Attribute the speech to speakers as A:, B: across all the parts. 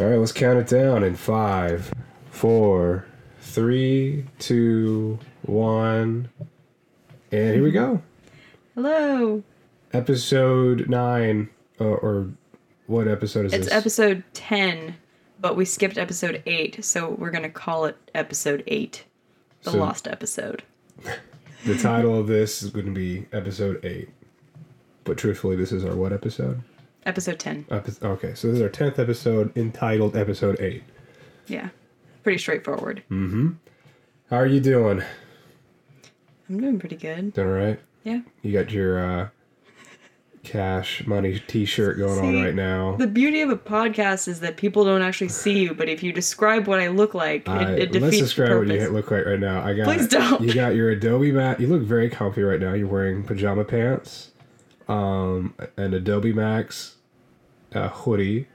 A: All right, let's count it down in five, four, three, two, one, and here we go.
B: Hello.
A: Episode nine, uh, or what episode is this?
B: It's
A: this?
B: episode 10, but we skipped episode 8, so we're going to call it episode 8. The
A: So-
B: lost episode.
A: the title of this is going to be episode eight, but truthfully, this is our what episode?
B: Episode 10.
A: Epi- okay, so this is our tenth episode entitled episode eight.
B: Yeah. Pretty straightforward. Mm hmm.
A: How are you doing?
B: I'm doing pretty good.
A: Doing all right?
B: Yeah.
A: You got your uh, cash money T-shirt going on right now.
B: The beauty of a podcast is that people don't actually see you, but if you describe what I look like, it,
A: I-
B: it
A: let's describe what you look like right now. I got.
B: Please don't.
A: You got your Adobe mat. You look very comfy right now. You're wearing pajama pants, um, an Adobe Max uh, hoodie,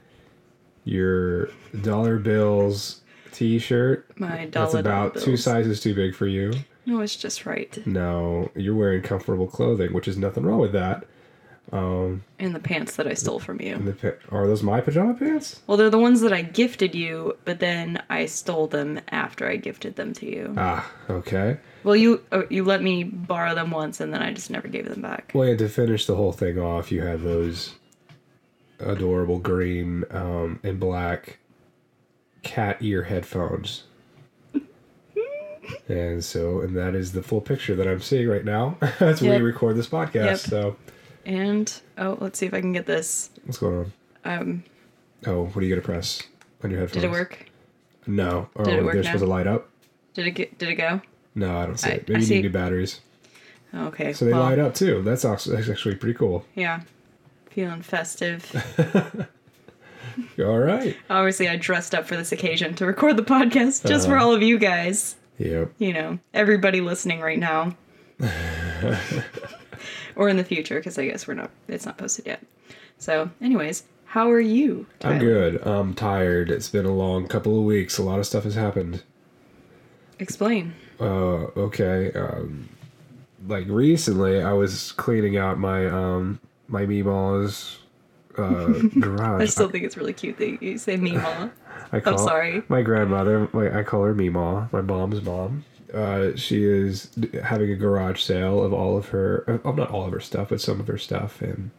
A: your dollar bills T-shirt.
B: My dollar
A: That's about
B: dollar
A: two sizes too big for you.
B: No, it's just right.
A: No, you're wearing comfortable clothing, which is nothing wrong with that.
B: And the pants that I stole from you.
A: The are those my pajama pants?
B: Well, they're the ones that I gifted you, but then I stole them after I gifted them to you.
A: Ah, okay.
B: Well, you uh, you let me borrow them once, and then I just never gave them back.
A: Well, yeah, to finish the whole thing off, you have those adorable green um, and black cat ear headphones. and so, and that is the full picture that I'm seeing right now as we record this podcast.
B: Yep.
A: So,
B: And oh, let's see if I can get this.
A: what's going on?
B: Um,
A: Oh, what are you to press on your headphones?
B: did it work?
A: No. Oh,
B: Did it work
A: they're
B: now?
A: supposed to light up?
B: Did it get? Did it go?
A: No, I don't see
B: I-
A: it.
B: I
A: Maybe you
B: see-
A: need new batteries.
B: Okay.
A: So they
B: well,
A: light up too. That's, also, that's actually pretty cool.
B: Yeah. Feeling festive.
A: All right.
B: Obviously, I dressed up for this occasion to record the podcast just for
A: Uh-huh.
B: all of you guys.
A: Yep.
B: You know, everybody listening right now. or in the future, because I guess we're not. It's not posted yet. So, anyways, how are you?
A: I'm good. I'm tired. It's been a long couple of weeks. A lot of stuff has happened.
B: Explain.
A: Uh, okay. Um, like recently, I was cleaning out my um my Meemaw's uh garage.
B: I still think it's really cute that you say me, mama.
A: I am
B: sorry.
A: My grandmother. My, I call her Meemaw. My mom's mom. Uh, she is having a garage sale of all of her, uh, not all of her stuff, but some of her stuff, and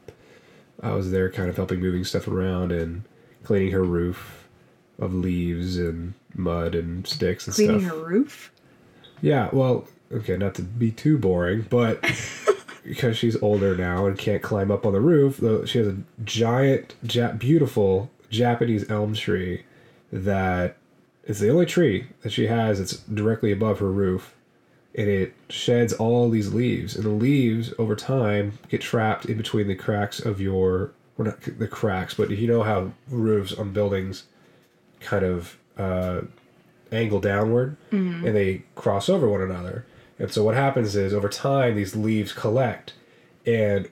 A: I was there, kind of helping moving stuff around and cleaning her roof of leaves and mud and sticks and
B: Cleaning
A: stuff.
B: Cleaning her roof.
A: Yeah, well, okay, not to be too boring, but because she's older now and can't climb up on the roof, though she has a giant, ja- beautiful Japanese elm tree that is the only tree that she has that's directly above her roof. And it sheds all these leaves, and the leaves over time get trapped in between the cracks of your, well, not the cracks, but you know how roofs on buildings kind of uh, angle downward mm-hmm. and they cross over one another. And so what happens is over time these leaves collect and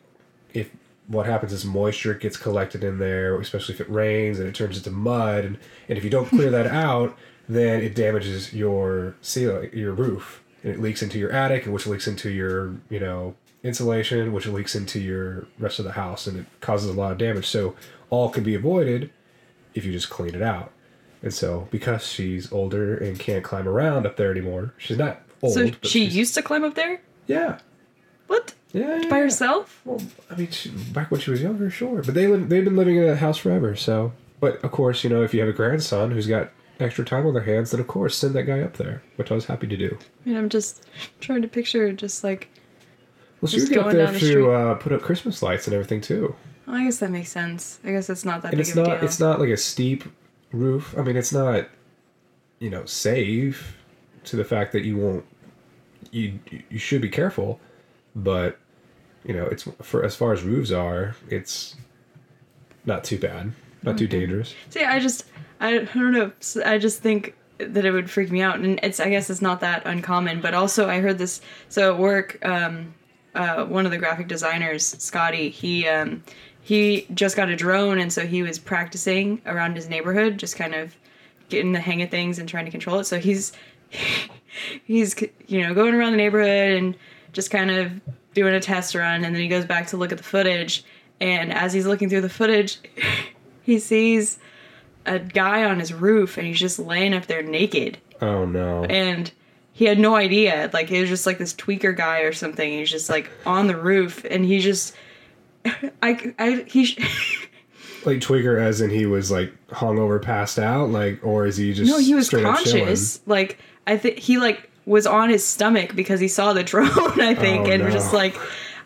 A: if what happens is moisture gets collected in there, especially if it rains and it turns into mud and, and if you don't clear that out, then it damages your ceiling your roof. And it leaks into your attic and which leaks into your, you know, insulation, which leaks into your rest of the house and it causes a lot of damage. So all can be avoided if you just clean it out. And so, because she's older and can't climb around up there anymore, she's not old.
B: So she used to climb up there.
A: yeah,
B: What?
A: yeah, yeah,
B: By herself?
A: Well, I mean, she, back when she was younger, sure, but they live, they've been living in that house forever. So, but of course, you know, if you have a grandson who's got extra time on their hands, then of course send that guy up there, which I was happy to do.
B: I mean, I'm just trying to picture just like.
A: Well, she would get up there
B: the
A: to uh, put up Christmas lights and everything too.
B: Well, I guess that makes sense. I guess it's not that
A: and
B: big
A: it's
B: of a
A: not
B: deal.
A: it's not like a steep roof. I mean, it's not you know safe to the fact that you won't you you should be careful, but you know it's for as far as roofs are, it's not too bad, not too dangerous.
B: See, I just, I, I don't know. I just think that it would freak me out, and it's. I guess it's not that uncommon. But also, I heard this. So at work, um, uh, one of the graphic designers, Scotty, he, um, he just got a drone, and so he was practicing around his neighborhood, just kind of getting the hang of things and trying to control it. So he's, he's, you know, going around the neighborhood and just kind of doing a test run, and then he goes back to look at the footage. And as he's looking through the footage, he sees a guy on his roof and he's just laying up there naked
A: Oh no.
B: and he had no idea like it was just like this tweaker guy or something he's just like on the roof and he just i i he
A: Like tweaker, as in he was like hungover, passed out, like, or is he just
B: no he was
A: straight up chilling?
B: conscious like i think he like was on his stomach because he saw the drone i think
A: Oh,
B: and was
A: no.
B: just like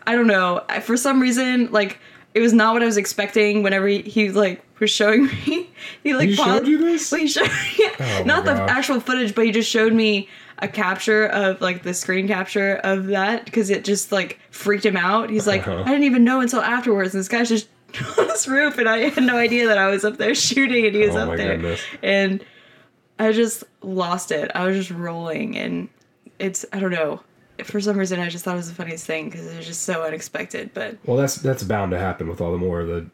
B: i don't know. For some reason like it was not what i was expecting whenever he, he like was showing me. He like
A: He showed you this?
B: well, he showed, yeah,
A: Oh
B: not the actual footage but he just showed me a capture of like the screen capture of that because it just like freaked him out he's like
A: Uh-huh.
B: i didn't even know until afterwards and this guy's just on this roof and i had no idea that i was up there shooting and he was
A: Oh
B: up there
A: goodness.
B: and I just lost it. I was just rolling, and it's I don't know. For some reason, I just thought it was the funniest thing because it was just so unexpected. But
A: Well, that's that's bound to happen with all the more of the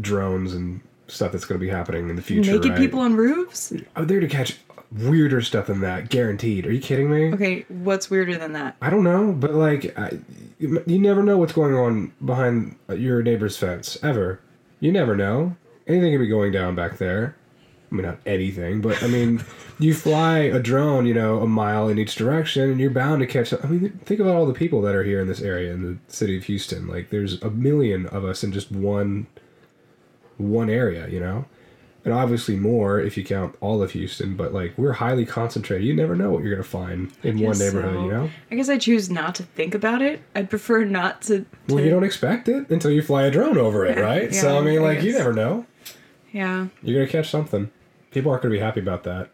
A: drones and stuff that's going to be happening in the future.
B: naked
A: right?
B: people on roofs.
A: I'm there to catch weirder stuff than that, guaranteed. Are you kidding me?
B: Okay, what's weirder than that?
A: I don't know, but like, I, you you never know what's going on behind uh, your neighbor's fence ever. You never know. Anything could be going down back there. I mean, not anything, but I mean, you fly a drone, you know, a mile in each direction, and you're bound to catch. I mean, think about all the people that are here in this area in the city of Houston. Like, there's a million of us in just one, one area, you know, and obviously more if you count all of Houston. But like, we're highly concentrated. You never know what you're gonna find in one neighborhood,
B: so.
A: you know.
B: I guess I choose not to think about it. I'd prefer not to.
A: Well, you don't expect it until you fly a drone over it, right? so I mean,
B: I
A: like you never know.
B: Yeah,
A: You're gonna catch something. People aren't gonna be happy about that.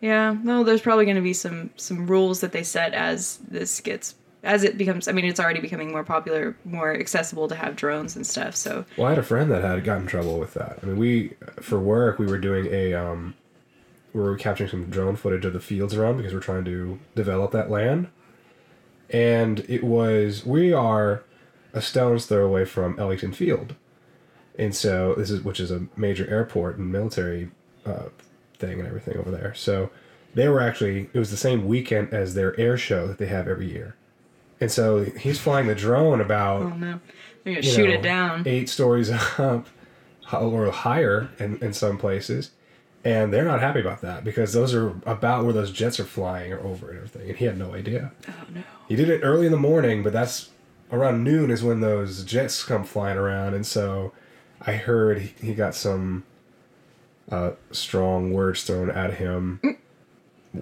B: yeah. No, there's probably going to be some some rules that they set as this gets as it becomes. I mean, it's already becoming more popular, more accessible to have drones and stuff. So
A: Well, I had a friend that had got in trouble with that. I mean, we for work we were doing a um, we were capturing some drone footage of the fields around because we're trying to develop that land, and it was we are a stone's throw away from Ellington Field, and so this is which is a major airport and military uh, thing and everything over there. So they were actually it was the same weekend as their air show that they have every year, and so he's flying the drone about
B: oh no, they're gonna shoot
A: know,
B: it down.
A: eight stories up or higher in, in some places. And they're not happy about that because those are about where those jets are flying or over and everything. And he had no idea.
B: Oh no.
A: he did it early in the morning but that's around noon is when those jets come flying around. And so i heard he, he got some uh, strong words thrown at him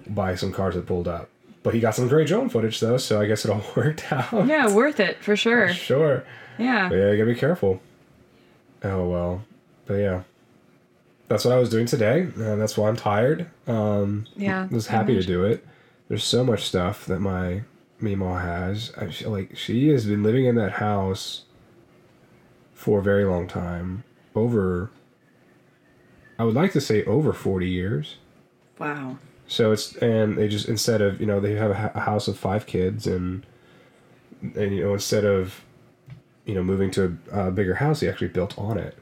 A: by some cars that pulled up but he got some great drone footage though so i guess it all worked out
B: Yeah, worth it for sure.
A: sure
B: Yeah.
A: but yeah, you gotta be careful. Oh well, but yeah, that's what I was doing today, and that's why I'm tired. Um,
B: Yeah.
A: was happy to do it. There's so much stuff that my Meemaw has. I feel like she has been living in that house for a very long time, over. I would like to say over forty years.
B: Wow.
A: So it's and they just instead of you know they have a, house of five kids and and you know instead of you know moving to a, a bigger house they actually built on it.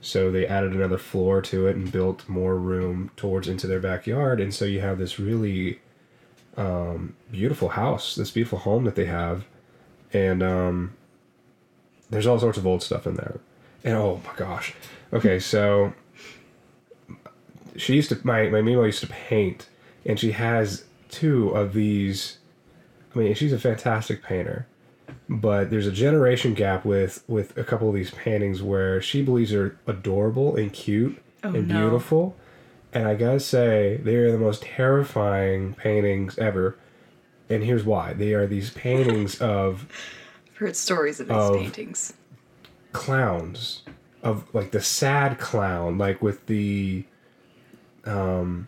A: So they added another floor to it and built more room towards into their backyard and so you have this really um, beautiful house, this beautiful home that they have, and um, there's all sorts of old stuff in there. And oh my gosh, okay, so she used to my my used to paint, and she has two of these. I mean, she's a fantastic painter, but there's a generation gap with with a couple of these paintings where she believes are adorable and cute
B: Oh,
A: and
B: no.
A: beautiful, and I gotta say they are the most terrifying paintings ever. And here's why: they are these paintings of
B: I've heard stories of these
A: Of-
B: paintings.
A: clowns of like the sad clown like with the um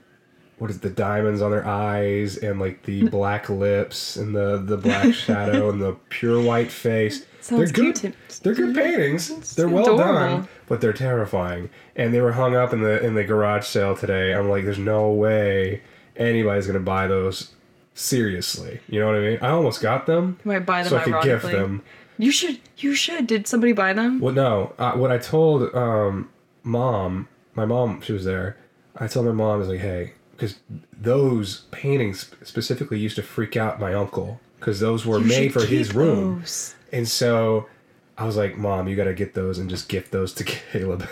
A: what is the diamonds on their eyes and like the black lips and the the black shadow and the pure white face
B: Sounds
A: they're good
B: cute
A: they're good paintings
B: It's
A: they're well done but they're terrifying and they were hung up in the in the garage sale today i'm like there's no way anybody's gonna buy those seriously you know what i mean i almost got them
B: You might buy them
A: so i could gift them
B: You should. You should. Did somebody buy them?
A: well, no. Uh, what I told um, mom, my mom, she was there. I told my mom, I was like, hey, because those paintings specifically used to freak out my uncle because those were
B: You
A: made for his room.
B: those.
A: And so I was like, mom, you got to get those and just gift those to Caleb.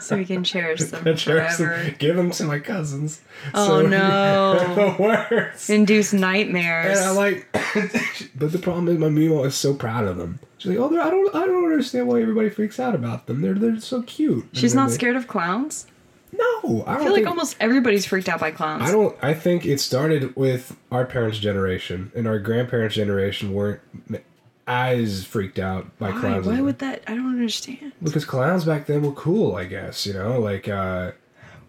B: so we can cherish them
A: I cherish them. Give them to my cousins.
B: Oh,
A: So-
B: no.
A: the worst.
B: Induce nightmares.
A: And I like, but the problem is my Meemaw is so proud of them. She's like, oh, they're- I don't, I don't understand why everybody freaks out about them. They're, they're so cute.
B: She's not
A: they-
B: scared of clowns.
A: No, I don't
B: I feel like almost everybody's freaked out by clowns.
A: I don't. I think it started with our parents' generation, and our grandparents' generation weren't as freaked out by
B: Why?
A: clowns.
B: Why would that? I don't understand.
A: because clowns back then were cool, I guess. You know, like uh,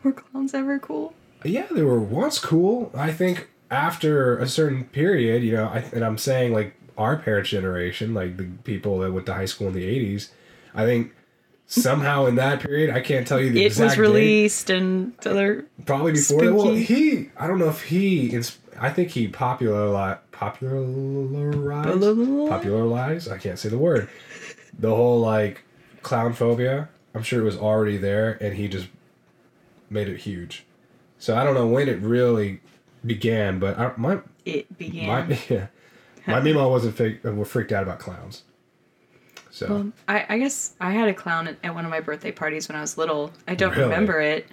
B: Were clowns ever cool?
A: yeah, they were once cool. I think after a certain period, you know, I, and I'm saying like our parents' generation, like the people that went to high school in the '80s. I think somehow in that period, I can't tell you the
B: It
A: exact
B: was
A: date.
B: released and other.
A: Probably before that. Well, he. I don't know if he. I think he popularized. Popularized. popularized. I can't say the word. The whole like clown phobia. I'm sure it was already there, and he just made it huge. So I don't know when it really began, but I, my
B: It began.
A: my yeah, my Meemaw wasn't fake, uh, were freaked out about clowns. So
B: Well, I, I guess I had a clown at, at one of my birthday parties when I was little. I don't
A: Really?
B: remember it.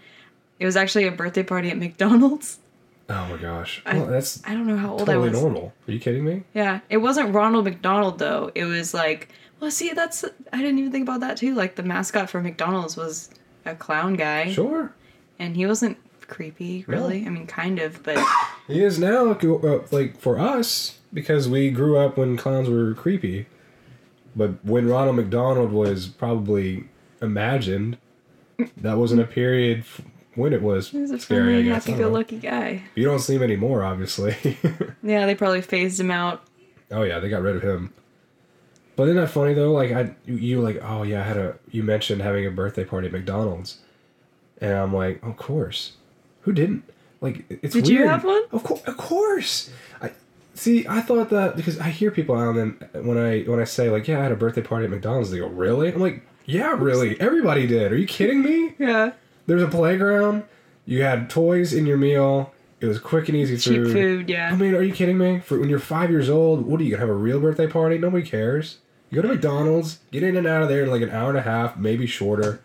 B: It was actually a birthday party at McDonald's.
A: oh my gosh,
B: I-
A: well, that's
B: I don't know how old
A: totally
B: I was.
A: normal. Are you kidding me?
B: Yeah, it wasn't Ronald McDonald though. It was like, well, see, that's I didn't even think about that too. Like the mascot for McDonald's was a clown guy,
A: Sure.
B: and he wasn't creepy, really. I mean, kind of, but
A: He is now, uh, like for us, because we grew up when clowns were creepy. But when Ronald McDonald was probably imagined, that wasn't a period f- when it was
B: he was a
A: scary. I
B: friendly,
A: guess. I don't know.
B: happy-go-lucky guy.
A: You don't see him anymore, obviously.
B: Yeah, they probably phased him out.
A: oh yeah, they got rid of him. But isn't that funny though? Like I, you, like, oh yeah, I had a. You mentioned having a birthday party at McDonald's, and I'm like, of course, who didn't? Like it's
B: Did you have one?
A: Of course, of course. I see. I thought that because I hear people out and then when I when I say like, yeah, I had a birthday party at McDonald's, they go, really? I'm like, yeah, really. Everybody did. Are you kidding me?
B: Yeah,
A: There's a playground. You had toys in your meal. It was quick and easy
B: cheap
A: food.
B: food. Yeah.
A: I mean, are you kidding me? For when you're five years old, what are you gonna have a real birthday party? Nobody cares. You go to McDonald's, get in and out of there in like an hour and a half, maybe shorter,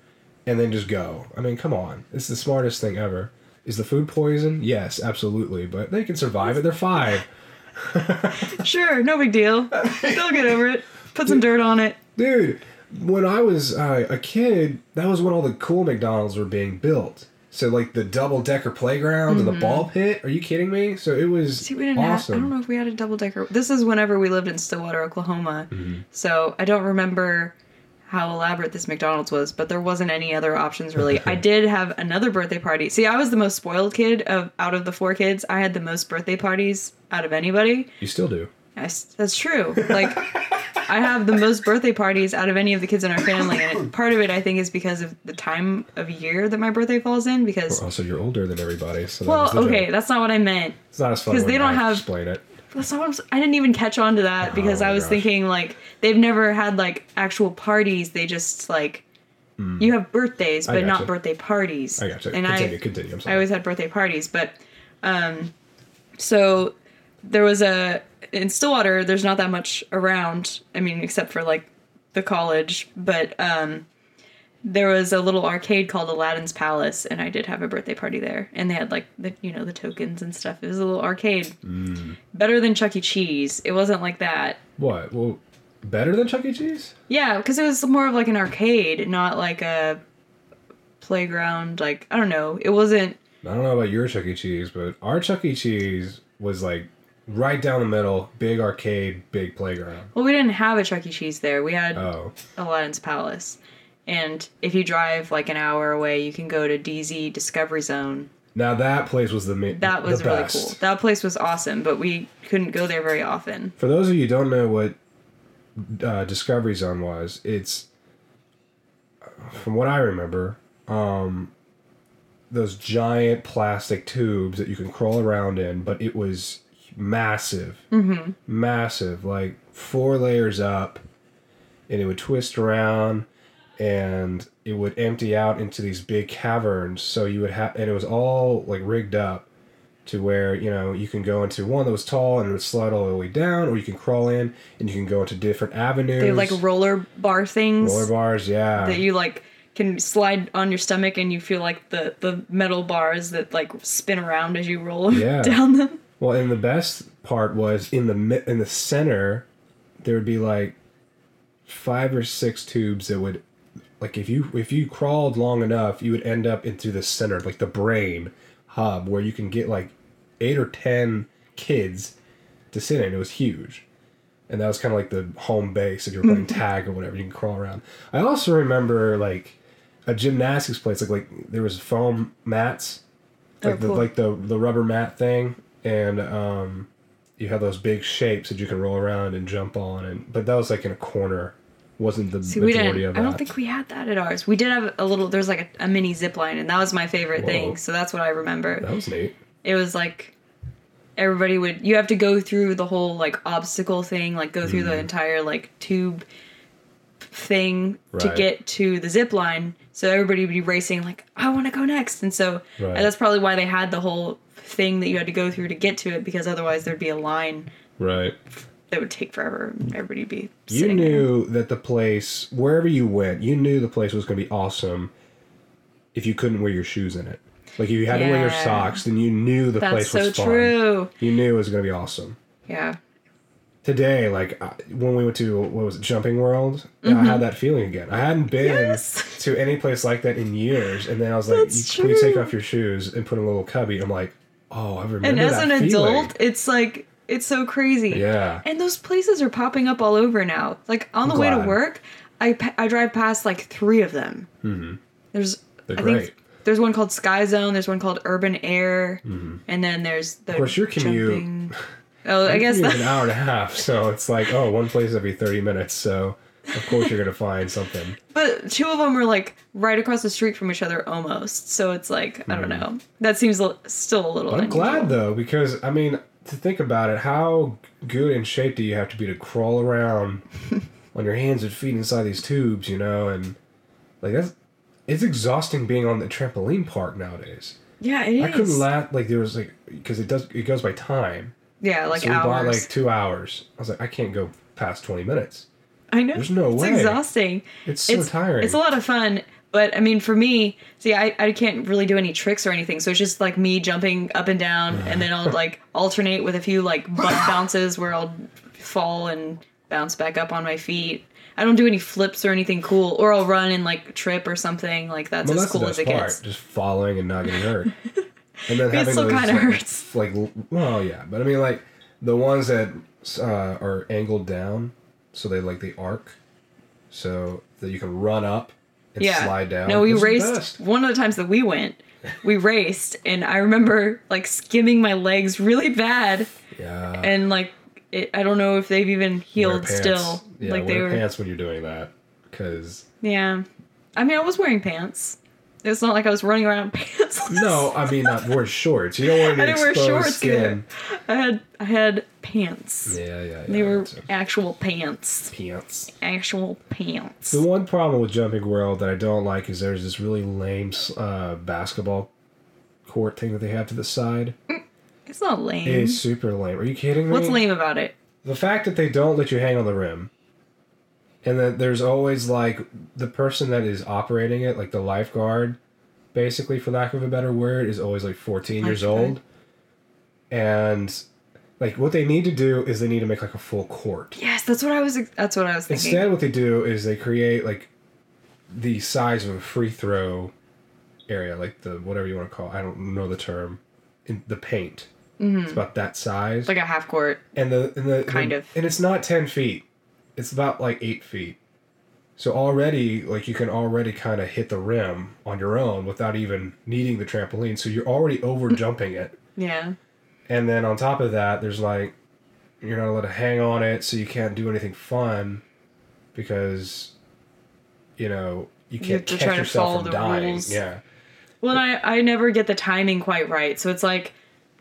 A: and then just go. I mean, come on. It's the smartest thing ever. Is the food poison? Yes, absolutely. But they can survive it. They're five.
B: Sure, no big deal. They'll get over it. Put some dirt on it.
A: Dude, when I was uh, a kid, that was when all the cool McDonald's were being built. So like the double decker playground and the ball pit. Are you kidding me? So it was
B: Mm-hmm. See, we didn't have. I don't know if we had a double decker. This is whenever we lived in Stillwater, Oklahoma.
A: Mm-hmm.
B: So I don't remember how elaborate this McDonald's was, but there wasn't any other options really. I did have another birthday party. See, I was the most spoiled kid of out of the four kids. I had the most birthday parties out of anybody.
A: You still do.
B: Yes, that's true. Like, I have the most birthday parties out of any of the kids in our family, and it, part of it I think is because of the time of year that my birthday falls in. Because
A: Also, you're older than everybody. So
B: well,
A: the
B: okay,
A: joke.
B: that's not what I meant.
A: It's not as fun
B: 'Cause
A: when
B: they don't
A: I
B: have-
A: explain it.
B: That's not what I'm, I didn't even catch on to that because
A: Oh
B: I was
A: gosh.
B: thinking like they've never had like actual parties. They just like you have birthdays, but not
A: gotcha.
B: birthday parties.
A: I gotcha.
B: And
A: Continue,
B: I,
A: continue. I'm sorry.
B: I always had birthday parties, but um, so there was a in Stillwater. There's not that much around. I mean, except for like the college, but um, there was a little arcade called Aladdin's Palace, and I did have a birthday party there. And they had like the you know the tokens and stuff. It was a little arcade,
A: Mm.
B: better than Chuck E. Cheese. It wasn't like that.
A: What? Well, better than Chuck E. Cheese?
B: Yeah, because it was more of like an arcade, not like a playground. Like I don't know. It wasn't.
A: I don't know about your Chuck E. Cheese, but our Chuck E. Cheese was like right down the middle, big arcade, big playground.
B: Well, we didn't have a Chuck E. Cheese there. We had
A: Oh,
B: Aladdin's Palace. And if you drive like an hour away, you can go to DZ Discovery Zone.
A: now that place was the ma-
B: That was really
A: best.
B: cool. That place was awesome, but we couldn't go there very often.
A: For those of you who don't know what uh, Discovery Zone was, it's from what I remember, um, those giant plastic tubes that you can crawl around in, but it was massive, mm-hmm. massive, like four layers up, and it would twist around, and it would empty out into these big caverns. So you would have, and it was all like rigged up to where you know you can go into one that was tall and it would slide all the way down, or you can crawl in and you can go into different avenues.
B: They like roller bar things
A: roller bars, yeah.
B: that you like can slide on your stomach and you feel like the the metal bars that like spin around as you roll
A: Yeah.
B: down them.
A: Well, and the best part was in the in the center, there would be like five or six tubes that would, like if you if you crawled long enough, you would end up into the center, like the brain hub, where you can get like eight or ten kids to sit in. It was huge, and that was kind of like the home base if you were playing tag or whatever. You can crawl around. I also remember like a gymnastics place, like like there was foam mats
B: Oh,
A: like the like the the rubber mat thing and um you had those big shapes that you can roll around and jump on and but that was like in a corner wasn't the
B: See, we
A: majority
B: didn't.
A: of that
B: I don't think we had that at ours. We did have a little. There's like a, a mini zip line, and that was my favorite
A: Whoa.
B: thing. So that's what I remember.
A: that was neat
B: It was like everybody would. You have to go through the whole like obstacle thing, like go through
A: Mm-hmm.
B: the entire like tube thing to get to the zip line. So everybody would be racing like, I want to go next, and so
A: Right.
B: and that's probably why they had the whole thing that you had to go through to get to it because otherwise there'd be a line
A: right
B: that would take forever everybody would be
A: you
B: sitting there.
A: knew that the place wherever you went you knew the place was going to be awesome if you couldn't wear your shoes in it like if you had to wear your socks then you knew the
B: That's
A: place
B: so
A: was fun
B: true.
A: you knew it was going to be awesome
B: Yeah.
A: today like when we went to what was it jumping world i had that feeling again i hadn't been
B: Mm-hmm. Yes.
A: to any place like that in years and then i was like
B: That's
A: you, can we take off your shoes and put in a little cubby i'm like oh i remember that.
B: And as an
A: feeling.
B: adult, it's like it's so crazy.
A: yeah
B: And those places are popping up all over now. Like on the way to work, I I drive past like three of them. Mm-hmm. There's
A: They're
B: I
A: great.
B: think there's one called Sky Zone. There's one called Urban Air, and then there's the
A: Mm-hmm. course, your commute-
B: jumping- Oh, I guess
A: can be
B: that,
A: an hour and a half so it's like oh one place every 30 minutes so of course you're gonna find something
B: but two of them are like right across the street from each other almost. So it's like I don't know. That seems still a little.
A: Mm-hmm. I'm glad though because I mean to think about it, how good in shape do you have to be to crawl around on your hands and feet inside these tubes, you know? And like that's it's exhausting being on the trampoline park nowadays.
B: Yeah, it is.
A: I couldn't laugh like there was like because it does it goes by time.
B: Yeah, like
A: so we bought like two hours. I was like I can't go past twenty minutes.
B: I know.
A: there's no
B: it's
A: way.
B: It's exhausting.
A: It's so tiring.
B: It's a lot of fun, but I mean, for me, see, I, I can't really do any tricks or anything, so it's just like me jumping up and down, and then I'll like alternate with a few like butt bounces where I'll fall and bounce back up on my feet. I don't do any flips or anything cool, or I'll run and like trip or something. Like that's
A: Well,
B: as
A: that's
B: cool
A: the
B: as it
A: part,
B: gets.
A: just falling and not getting hurt. and then
B: It
A: having
B: still
A: those,
B: kinda
A: like,
B: hurts.
A: Like, well, yeah, but I mean, like the ones that uh, are angled down, so they like the arc, so that you can run up and
B: Yeah.
A: slide down.
B: No, we
A: the
B: raced. One of the times that we went, we raced, and I remember like skimming my legs really bad.
A: Yeah.
B: and like it, I don't know if they've even healed still.
A: Yeah,
B: like they
A: wear
B: were.
A: pants when you're doing that, because
B: Yeah, I mean, I was wearing pants. It's not like I was running around pants.
A: No, I mean not wear shorts. You don't want any
B: I didn't wear shorts
A: skin.
B: either. I had I had pants.
A: Yeah, yeah, yeah.
B: They were actual pants.
A: pants.
B: Actual pants.
A: The one problem with Jumping World that I don't like is there's this really lame uh, basketball court thing that they have to the side.
B: It's not lame.
A: It is super lame. Are you kidding me?
B: What's lame about it?
A: The fact that they don't let you hang on the rim. And that there's always like the person that is operating it, like the lifeguard, basically for lack of a better word, is always like 14 years
B: Lifeguard.
A: old. And like what they need to do is they need to make like a full court.
B: Yes, that's what I was. That's what I was thinking.
A: Instead, what they do is they create like the size of a free throw area, like the whatever you want to call. It. I don't know the term. In the paint, mm-hmm. it's about that size,
B: like a half court.
A: and the and the
B: Kind
A: the-
B: of.
A: and it's not ten feet. It's about like eight feet. So already, like you can already kind of hit the rim on your own without even needing the trampoline. So you're already over mm. jumping it.
B: Yeah.
A: And then on top of that, there's like you're not allowed to hang on it, so you can't do anything fun because you know you
B: You
A: can't
B: to
A: catch yourself from dying.
B: rules.
A: Yeah,
B: Well, and I I never get the timing quite right. So it's like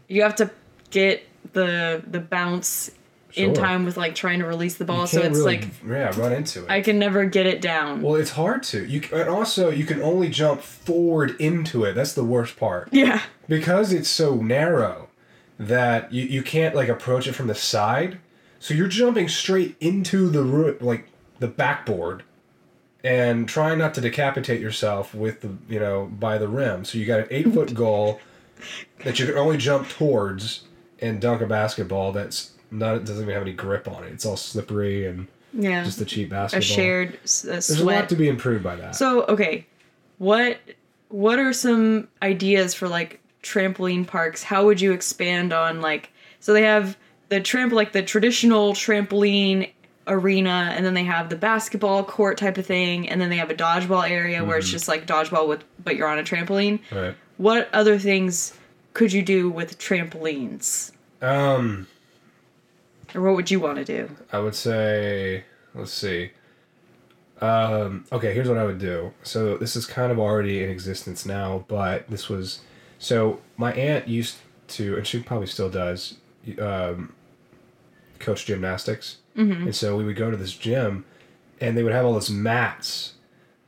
B: you have to get the the bounce in time with like trying to release the ball. So it's
A: really
B: like
A: yeah run into it.
B: I can never get it down.
A: well, it's hard to. You and also you can only jump forward into it. That's the worst part
B: yeah.
A: because it's so narrow that you you can't like approach it from the side. So you're jumping straight into the ru- like the backboard, and trying not to decapitate yourself with the you know by the rim. So you got an eight foot goal that you can only jump towards and dunk a basketball that's not doesn't even have any grip on it. It's all slippery and
B: Yeah.
A: just a cheap basketball.
B: a shared a
A: There's a lot to be improved by that.
B: So okay, what what are some ideas for like trampoline parks? How would you expand on like so they have the tramp like the traditional trampoline arena and then they have the basketball court type of thing and then they have a dodgeball area where it's just like dodgeball with but you're on a trampoline.
A: right.
B: What other things could you do with trampolines?
A: Um,
B: Or what would you want to do?
A: I would say, let's see. Um, okay, here's what I would do. So this is kind of already in existence now, but this was so my aunt used to, and she probably still does, um, coach gymnastics, mm-hmm. and so we would go to this gym, and they would have all those mats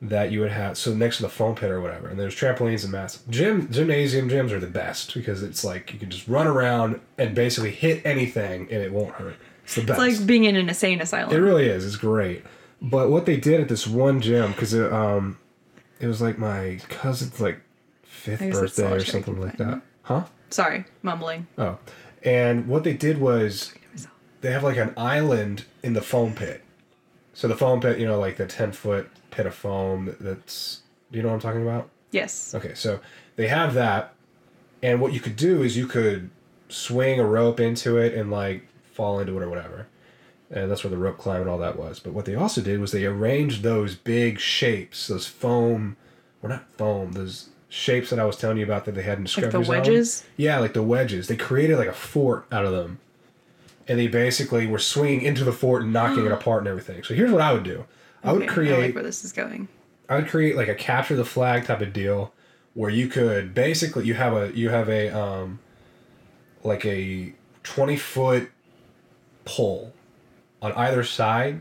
A: that you would have so next to the foam pit or whatever and there's trampolines and mats gym gymnasium gyms are the best because it's like you can just run around and basically hit anything and it won't hurt it's the best
B: It's like being in an insane asylum.
A: it really is. It's great. But what they did at this one gym, because it, um, it was like my cousin's like fifth
B: I guess it's
A: birthday or something like that. Huh?
B: Sorry, mumbling.
A: Oh, and what they did was they have like an island in the foam pit. So the foam pit, you know, like the ten foot pit of foam. That's do you know what I'm talking about?
B: Yes.
A: Okay, so they have that, and what you could do is you could swing a rope into it and like fall into it or whatever, and that's where the rope climb and all that was. But what they also did was they arranged those big shapes, those foam, or not foam, those shapes that I was telling you about that they had in
B: Like the
A: Zone.
B: wedges?
A: Yeah, like the wedges. They created like a fort out of them, and they basically were swinging into the fort and knocking it apart and everything. So here's what I would do. I would
B: Okay,
A: create.
B: I like where this is going.
A: I would create like a capture the flag type of deal where you could basically you have a you have a um like a 20 foot pole on either side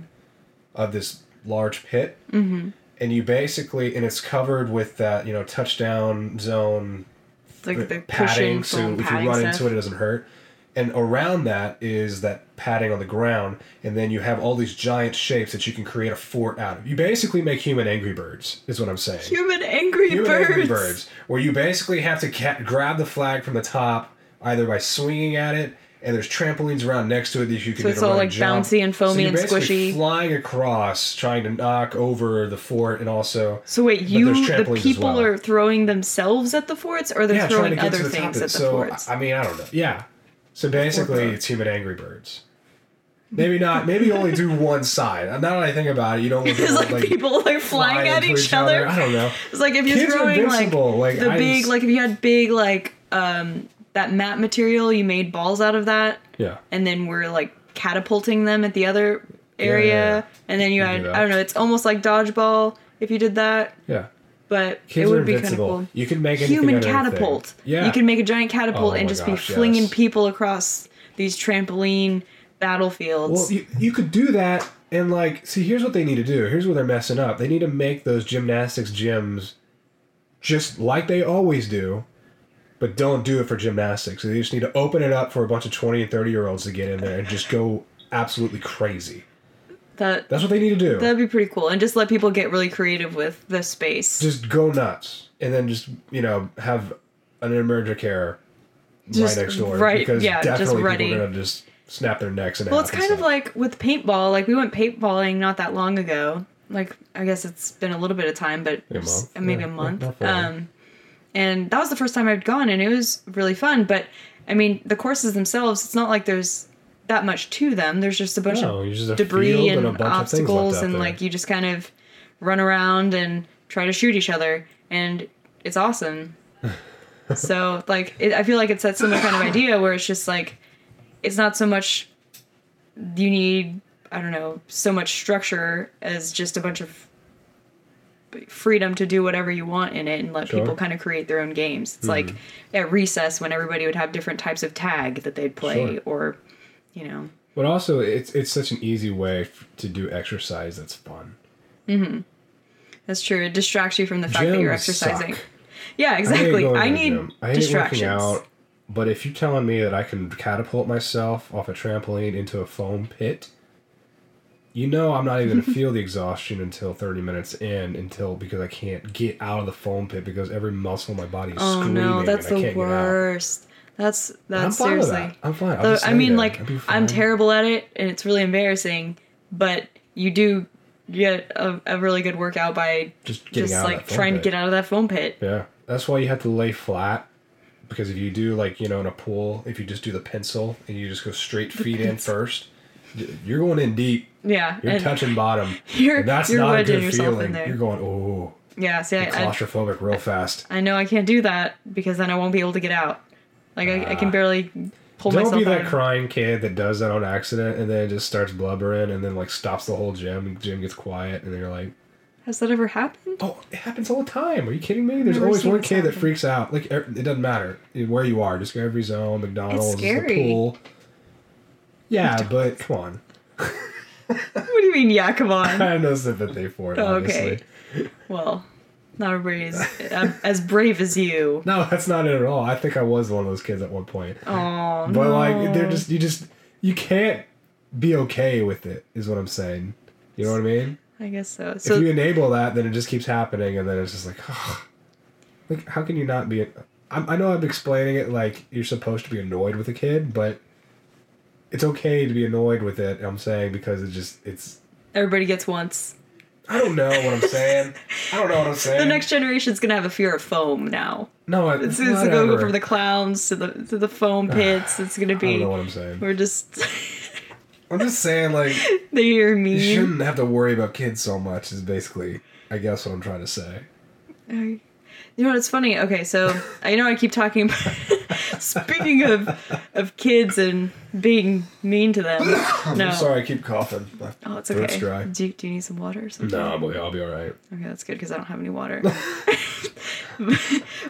A: of this large pit mm-hmm. and you basically and it's covered with that you know touchdown zone
B: Like the
A: padding so if you run
B: stuff.
A: into it it doesn't hurt and around that is that padding on the ground and then you have all these giant shapes that you can create a fort out of you basically make human angry birds is what i'm saying
B: Human angry
A: human
B: birds.
A: angry birds where you basically have to ca- grab the flag from the top either by swinging at it and there's trampolines around next to it that you can
B: So it's all, like,
A: and jump.
B: bouncy and foamy
A: you're
B: and squishy.
A: flying across trying to knock over the fort and also
B: So wait, you the people
A: well.
B: are throwing themselves at the forts, or they're
A: yeah,
B: throwing other
A: to the top
B: things at the
A: so
B: forts?
A: I mean, I don't know. Yeah. So basically, it's human angry birds. Maybe not. Maybe only do one side. Now that I think about it, you don't
B: It's
A: at
B: like, people like flying at each other.
A: I don't know.
B: It's like if you're
A: Kids
B: throwing like.
A: Like,
B: the
A: I
B: big,
A: just-
B: like if you had big like um that mat material, you made balls out of that,
A: Yeah.
B: and then we're like catapulting them at the other area,
A: yeah, yeah.
B: and then you
A: You
B: had. I don't know, it's almost like dodgeball if you did that,
A: Yeah.
B: But
A: Kids
B: it would be kind of cool.
A: You can make anything
B: Human
A: out of anything.
B: catapult.
A: Yeah.
B: You can make a giant catapult
A: Oh
B: and just
A: gosh,
B: be flinging
A: yes.
B: people across these trampoline battlefields.
A: Well, you, you could do that and like see. Here's what they need to do. Here's where they're messing up. They need to make those gymnastics gyms just like they always do, but don't do it for gymnastics. They just need to open it up for a bunch of twenty and thirty year olds to get in there and just go absolutely crazy.
B: That
A: That's what they need to do.
B: that'd be pretty cool, and just let people get really creative with the space.
A: just go nuts and then just you know have an emergency care
B: Just
A: right next door
B: right-
A: because
B: yeah, just
A: definitely
B: ready.
A: people are gonna just snap their necks and
B: Well, it's kind of like with paintball. Like we went paintballing not that long ago. Like I guess it's been a little bit of time, but
A: a month.
B: s- maybe
A: Yeah,
B: a
A: not-
B: month.
A: not
B: um, and that was the first time I'd gone, and it was really fun. But I mean, the courses themselves, it's not like there's that much to them. There's just a bunch
A: No,
B: of
A: oh, just a
B: debris and,
A: and a bunch of things left
B: obstacles, and
A: there.
B: like you just kind of run around and try to shoot each other, and it's awesome. so like, it, I feel like it's that similar kind of idea where it's just like, it's not so much you need I don't know so much structure as just a bunch of freedom to do whatever you want in it and let
A: Sure.
B: people kind of create their own games. It's like mm-hmm. at recess when everybody would have different types of tag that they'd play
A: Sure.
B: or you know
A: But also, it's it's such an easy way f- to do exercise that's fun. Mm-hmm.
B: that's true. It distracts you from the fact that you're exercising.
A: suck.
B: Yeah, exactly.
A: to
B: I, need
A: gym. I hate
B: distractions.
A: working out. But if you're telling me that I can catapult myself off a trampoline into a foam pit, you know I'm not even gonna feel the exhaustion until 30 minutes in until because I can't get out of the foam pit because every muscle in my body is
B: Oh
A: screaming
B: no, that's
A: and I
B: the
A: can't get out.
B: worst. That's that's
A: I'm
B: seriously.
A: that. I'm fine. Just
B: I mean,
A: there.
B: like I'm terrible at it, and it's really embarrassing. But you do get a, a really good workout by
A: Just getting
B: just like trying
A: pit.
B: to get out of that foam pit.
A: Yeah, that's why you have to lay flat. Because if you do like you know in a pool, if you just do the pencil and you just go straight feet in first, you're going in deep.
B: Yeah,
A: You're touching bottom.
B: You're-
A: and that's
B: you're
A: not a good feeling. You're going oh
B: yeah. See, I, I,
A: claustrophobic real fast.
B: I know I can't do that because then I won't be able to get out. Like I, I can
A: Ah.
B: barely pull
A: Don't
B: myself
A: be that
B: out.
A: crying kid that does that on accident and then just starts blubbering and then like stops the whole gym and gym gets quiet and then you're like,
B: Has that ever happened?
A: oh, it happens all the time. Are you kidding me? There's always one kid that freaks out. Like er- it doesn't matter where you are. Just go every zone, McDonald's, the
B: scary.
A: pool. Yeah, but come on.
B: What do you mean? Yeah, come on.
A: I have no sympathy for it.
B: Oh, okay. Well, not everybody is uh, as brave as you.
A: No, that's not it at all. I think I was one of those kids at one point.
B: Oh,
A: But
B: no.
A: like they're just you just you can't be okay with it is what I'm saying. You know what I mean?
B: I guess so.
A: if
B: So
A: you enable that, then it just keeps happening, and then it's just like, like how can you not be? I'm, I know I'm explaining it like you're supposed to be annoyed with a kid, but it's okay to be annoyed with it. I'm saying because it just it's.
B: everybody gets once.
A: I don't know what I'm saying. I don't know what I'm saying.
B: The next generation's gonna have a fear of foam now.
A: no, it-
B: It's, it's gonna go from the clowns to the to the foam pits. It's gonna be.
A: I don't know what I'm saying.
B: We're just.
A: I'm just saying like
B: they hear
A: you
B: me.
A: shouldn't have to worry about kids so much. Is basically I guess what I'm trying to say.
B: I- You know what's funny? Okay, so I know I keep talking about. speaking of of kids and being mean to them. No.
A: I'm sorry, I keep coughing. My
B: Oh, it's
A: throat's
B: okay.
A: dry.
B: Do you, do you need some water or something?
A: No, boy, I'll be all right.
B: Okay, that's good because I don't have any water.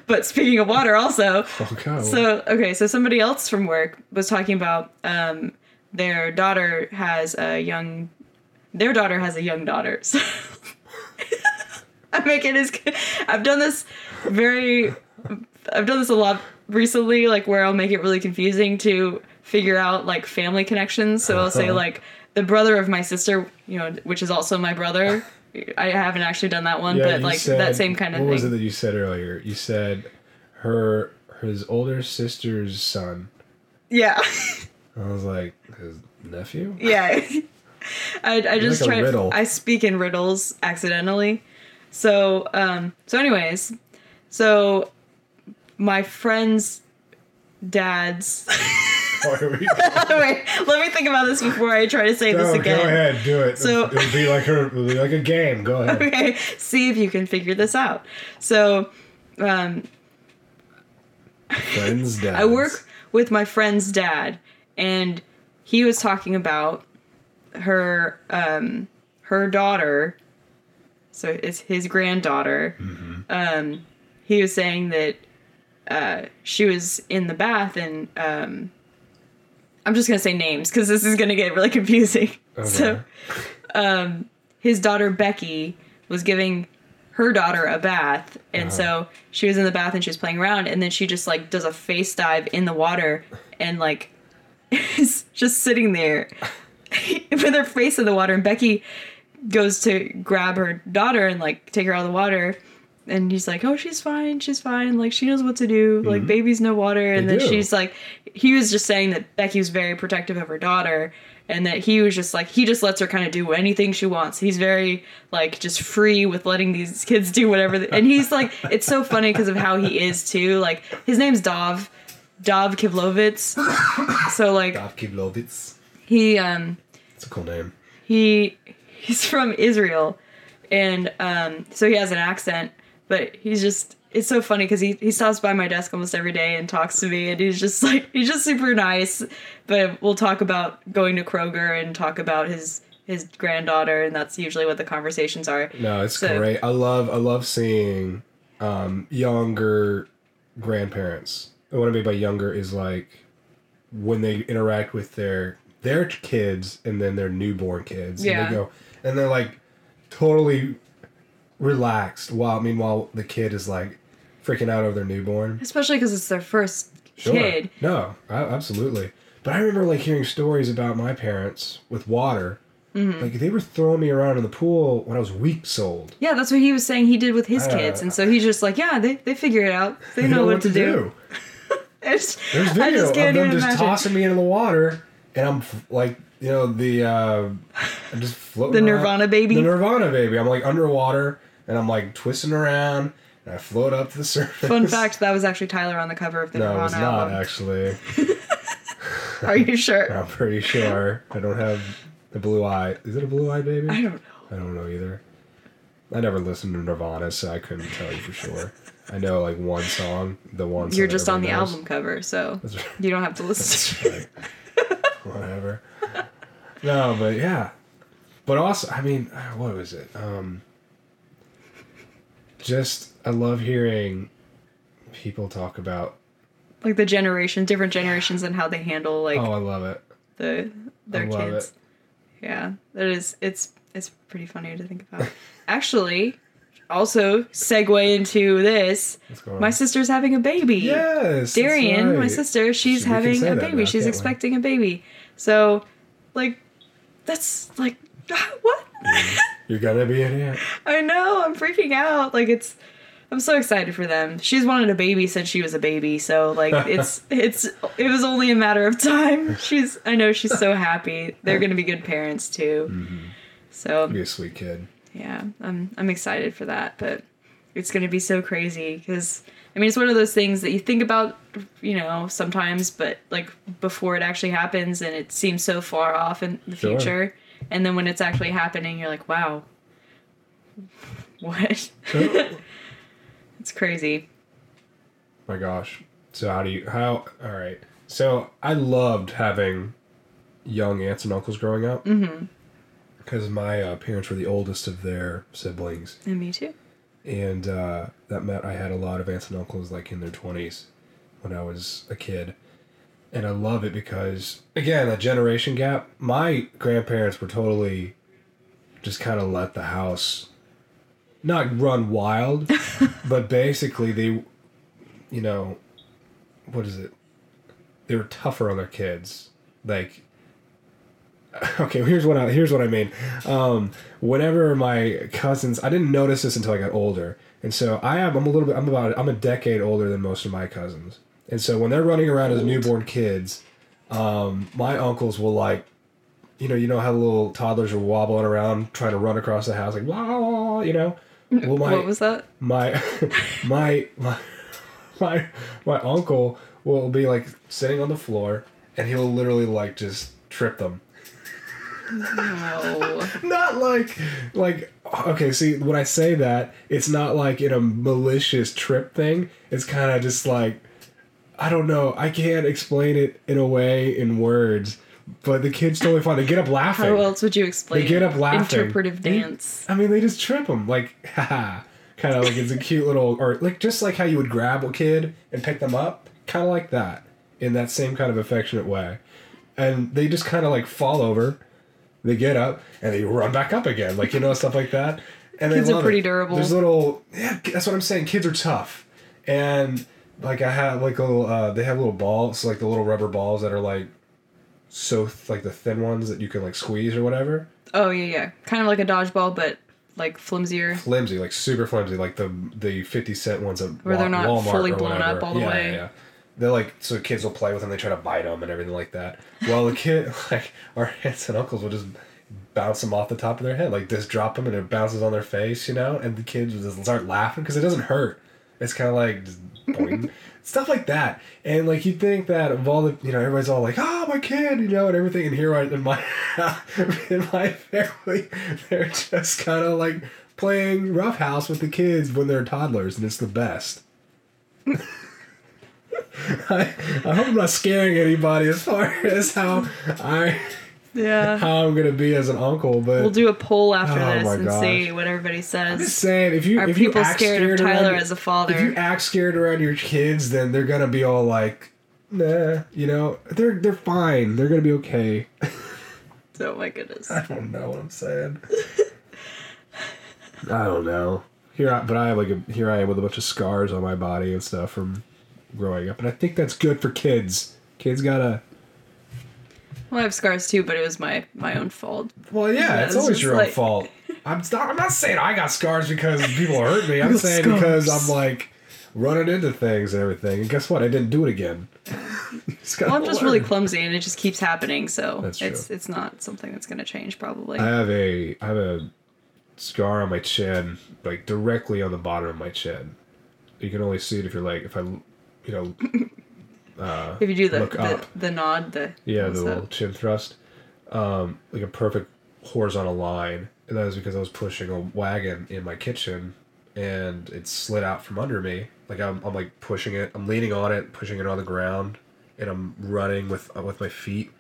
B: but speaking of water, also,
A: Okay.
B: so okay, so somebody else from work was talking about um, their daughter has a young, their daughter has a young daughter. So I'm making this. I've done this very. I've done this a lot recently, like where I'll make it really confusing to figure out like family connections. So I'll say
A: Uh-huh.
B: like the brother of my sister, you know, which is also my brother. I haven't actually done that one, but like
A: said-
B: that same kind of thing.
A: what
B: thing.
A: was it that you said earlier? You said her his older sister's son.
B: Yeah,
A: I was like his nephew.
B: yeah. I, I just
A: like
B: try.
A: riddle.
B: I speak in riddles accidentally. So um. So anyways, so my friend's dad's.
A: Here we.
B: Wait, let me think about this before I try to say this again.
A: go ahead, do it.
B: So-
A: it'll be like her, it'll be like a game. Go ahead.
B: Okay, see if you can figure this out. So, um,
A: Friends, dads.
B: I work with my friend's dad, and he was talking about her um, her daughter. So it's his granddaughter. Um, he was saying that uh, she was in the bath, and um, I'm just gonna say names because this is gonna get really confusing. So
A: Okay.
B: his daughter Becky was giving her daughter a bath, and so she was in the bath and she was playing around, and then she just like does a face dive in the water and like is just sitting there with her face in the water, and Becky goes to grab her daughter and like take her out of the water. And he's like, "Oh, she's fine. She's fine. Like she knows what to do. Like babies know water." And
A: They
B: then
A: do.
B: she's like, he was just saying that Becky was very protective of her daughter, and that he was just like he just lets her kind of do anything she wants. He's very like just free with letting these kids do whatever. they- and he's like, it's so funny because of how he is too. Like his name's Dov, Dov Kivlovitz. So like
A: Dov Kivlovitz.
B: he um
A: It's a cool name.
B: he he's from Israel, and um, so he has an accent, but he's just it's so funny because he he stops by my desk almost every day and talks to me, and he's just like he's just super nice. But we'll talk about going to Kroger and talk about his his granddaughter, and that's usually what the conversations are.
A: No, it's
B: So-
A: great. I love I love seeing um, younger grandparents. And what I mean by younger is like when they interact with their their kids and then their newborn kids.
B: Yeah.
A: And they go and they're like totally relaxed while meanwhile the kid is like freaking out over their newborn.
B: Especially because it's their first
A: Sure.
B: kid.
A: No, a- absolutely. But I remember like hearing stories about my parents with water
B: Mm-hmm.
A: Like they were throwing me around in the pool when I was weeks old.
B: Yeah, that's what he was saying he did with his
A: Uh,
B: kids, and so he's just like, yeah, they, they figure it out. They
A: They
B: know, what, to do. It's,
A: There's
B: I
A: video
B: just
A: of them just
B: imagine.
A: tossing me into the water, and I'm f- like, you know, the uh, I'm just floating.
B: The
A: around-
B: Nirvana baby?
A: The Nirvana baby. I'm like underwater, and I'm like twisting around, and I float up to the surface.
B: Fun fact: that was actually Tyler on the cover of the
A: No,
B: Nirvana
A: it's not
B: album.
A: actually.
B: Are you sure?
A: I'm pretty sure. I don't have the blue eye. Is it a blue eye baby?
B: I don't know.
A: I don't know either. I never listened to Nirvana, so I couldn't tell you for sure. I know like one song, the one.
B: You're just on the
A: knows.
B: album cover, so
A: right.
B: you don't have to listen. it.
A: Right. Whatever. No, but yeah. But also, I mean, uh, what was it? Um, just I love hearing people talk about.
B: Like the generation, different generations, and how they handle like
A: Oh, I love it.
B: the their kids.
A: it.
B: Yeah, that is it's it's pretty funny to think about. Actually, also segue into this. My
A: on?
B: sister's having a baby.
A: Yes,
B: Darian, my sister, she's having a baby.
A: now,
B: she's
A: can't we?
B: expecting a baby. So, like, that's like, what?
A: You're gonna be an aunt.
B: I know. I'm freaking out. Like, it's. I'm so excited for them. She's wanted a baby since she was a baby, so like it's it's it was only a matter of time. She's I know she's so happy. They're gonna be good parents too.
A: Mm-hmm.
B: So
A: Be a sweet kid.
B: yeah, I'm I'm excited for that, but it's gonna be so crazy because I mean it's one of those things that you think about, you know, sometimes, but like before it actually happens, and it seems so far off in the
A: Sure.
B: future, and then when it's actually happening, you're like, wow, what? it's crazy.
A: My gosh. So how do you how all right. So I loved having young aunts and uncles growing up. Mm-hmm. Because my uh, parents were the oldest of their siblings,
B: And me too.
A: and uh, that meant I had a lot of aunts and uncles like in their twenties when I was a kid, and I love it because again a generation gap. My grandparents were totally just kind of let the house not run wild, but basically they, you know, what is it? They were tougher on their kids. Like, okay, here's what I here's what I mean. Um, whenever my cousins, I didn't notice this until I got older, and so I have I'm a little bit I'm about I'm a decade older than most of my cousins, and so when they're running around as newborn kids, um, my uncles will like. You know, you know how the little toddlers are wobbling around trying to run across the house, like wow, you know. Well, my
B: what was that?
A: my my my my my uncle will be like sitting on the floor and he'll literally like just trip them
B: No.
A: not like like okay see when i say that it's not like in a malicious trip thing it's kind of just like i don't know i can't explain it in a way in words but the kids totally fine they get up laughing
B: How else would you explain
A: They get up laughing.
B: interpretive
A: They-
B: dance?
A: I mean, they just trip them like, haha, kind of like it's a cute little, or like just like how you would grab a kid and pick them up, kind of like that, in that same kind of affectionate way, and they just kind of like fall over, they get up and they run back up again, like you know stuff like that. And they
B: Kids are pretty
A: it.
B: durable.
A: There's little, yeah, that's what I'm saying. Kids are tough, and like I have like a little, uh, they have little balls, like the little rubber balls that are like so th- like the thin ones that you can like squeeze or whatever.
B: Oh yeah, yeah. Kind of like a dodgeball, but like flimsier.
A: flimsy, like super flimsy, like the the fifty cent ones at
B: Where they're not
A: Walmart
B: fully blown
A: whatever.
B: up all the
A: yeah,
B: way.
A: Yeah, yeah. They're like so kids will play with them. They try to bite them and everything like that. Well, the kid like our aunts and uncles will just bounce them off the top of their head, like just drop them and it bounces on their face, you know. And the kids will just start laughing because it doesn't hurt. It's kind of like stuff like that. And like you think that of all the you know everybody's all like oh my kid you know and everything and here I, in my in my family they're just kind of like playing roughhouse with the kids when they're toddlers and it's the best. I, I hope I'm not scaring anybody as far as how I
B: Yeah.
A: how I'm gonna be as an uncle, but
B: We'll do a poll after
A: Oh
B: this and
A: gosh.
B: see what everybody says.
A: I'm just saying if you
B: Are
A: if you
B: people
A: act
B: scared of Tyler
A: your-
B: as a father?
A: If you act scared around your kids, then they're gonna be all like, nah, you know, they're they're fine. They're gonna be okay.
B: oh my goodness.
A: I don't know what I'm saying. I don't know. Here, I, but I have like a here I am with a bunch of scars on my body and stuff from growing up, and I think that's good for kids. Kids gotta
B: Well, I have scars too, but it was my my own fault.
A: Well, yeah,
B: Yeah,
A: it's
B: it's
A: always
B: just
A: your own fault. I'm not, I'm not saying I got scars because people hurt me. I'm
B: Real
A: saying because. I'm like running into things and everything. And guess what? I didn't do it again. Just
B: Well, I'm just really clumsy, and it just keeps happening. So
A: That's
B: it's
A: true.
B: it's not something that's gonna change probably.
A: I have a I have a scar on my chin, like directly on the bottom of my chin. You can only see it if you're like if I, you know, uh,
B: if you do the the, the nod, the
A: yeah, the
B: that?
A: little chin thrust, um, like a perfect horizontal line, and that is because I was pushing a wagon in my kitchen, and it slid out from under me. Like I'm, I'm like pushing it, I'm leaning on it, pushing it on the ground, and I'm running with uh, with my feet,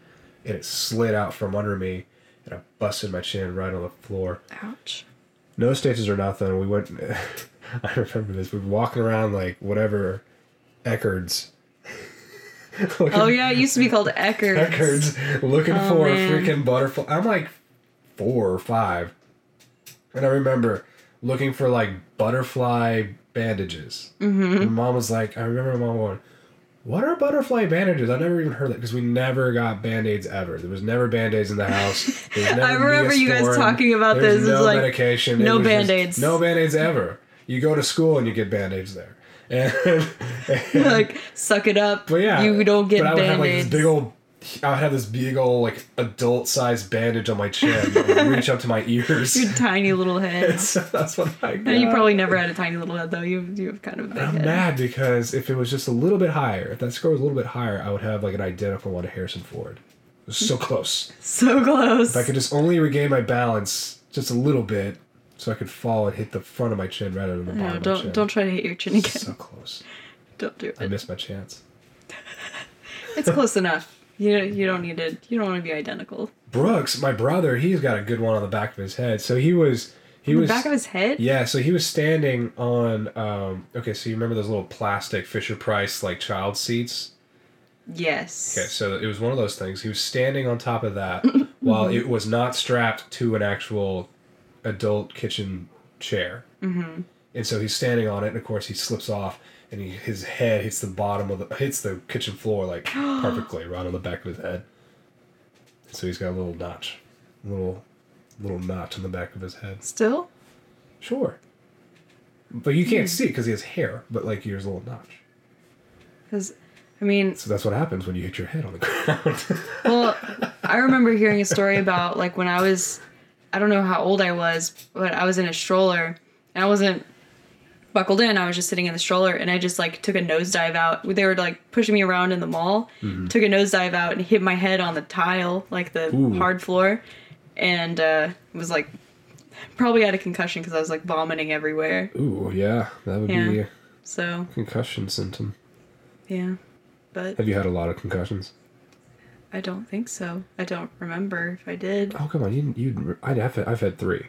A: and it slid out from under me, and I busted my chin right on the floor.
B: Ouch.
A: No stitches or nothing. We went. I remember this. We were walking around like whatever, Eckerd's. Looking-
B: Oh yeah, it used to be called Eckerd.
A: Eckerd's looking
B: Oh,
A: for
B: man.
A: a freaking butterfly. I'm like four or five, and I remember looking for like butterfly bandages. Mm-hmm. My mom was like, I remember my mom going, "What are butterfly bandages?" I never even heard that because we never got band aids ever. There was never band aids in the house. Was
B: I remember you guys talking about
A: There was
B: this.
A: No
B: like,
A: medication.
B: no
A: was just
B: Band-Aids.
A: No band aids ever. You go to school and you get band aids there. And,
B: like suck it up.
A: but yeah,
B: you don't get
A: But I would have like this big old. I would have this big old like adult sized bandage on my chin, that would reach up to my ears.
B: Your tiny little head.
A: so that's what I got.
B: And you probably never had a tiny little head though. You you have kind of a big
A: I'm
B: head.
A: mad because if it was just a little bit higher, if that score was a little bit higher, I would have like an identical one to Harrison Ford. It was so close.
B: So close.
A: If I could just only regain my balance just a little bit, so I could fall and hit the front of my chin rather than the bottom
B: no,
A: of my
B: don't
A: chin.
B: don't try to hit your chin again.
A: So close.
B: don't do it.
A: I missed my chance.
B: It's close enough. You you don't need to. You don't want to be identical.
A: Brooks, my brother, he's got a good one on the back of his head. So he was he
B: The
A: was
B: back of his head.
A: Yeah, so he was standing on um okay, so you remember those little plastic Fisher Price like child seats?
B: Yes.
A: Okay, so it was one of those things. He was standing on top of that while it was not strapped to an actual adult kitchen chair. Mm-hmm. And so he's standing on it, and of course he slips off, and he, his head hits the bottom of the hits the kitchen floor like perfectly right on the back of his head. So he's got a little notch, little little notch on the back of his head.
B: Still.
A: Sure. But you can't see it because he has hair, but like here's a little notch.
B: Because, I mean,
A: So that's what happens when you hit your head on the ground.
B: well, I remember hearing a story about like when I was, I don't know how old I was, but I was in a stroller and I wasn't buckled in. I was just sitting in the stroller and I just like took a nosedive out. They were like pushing me around in the mall. Took a nosedive out and hit my head on the tile, like the
A: Ooh.
B: hard floor, and uh, was like probably had a concussion because I was like vomiting everywhere.
A: Ooh, yeah, that would be
B: Yeah.
A: a
B: So
A: concussion symptom.
B: yeah, but
A: Have you had a lot of concussions?
B: I don't think so. I don't remember if I did.
A: Oh come on, you you I'd have I've had three.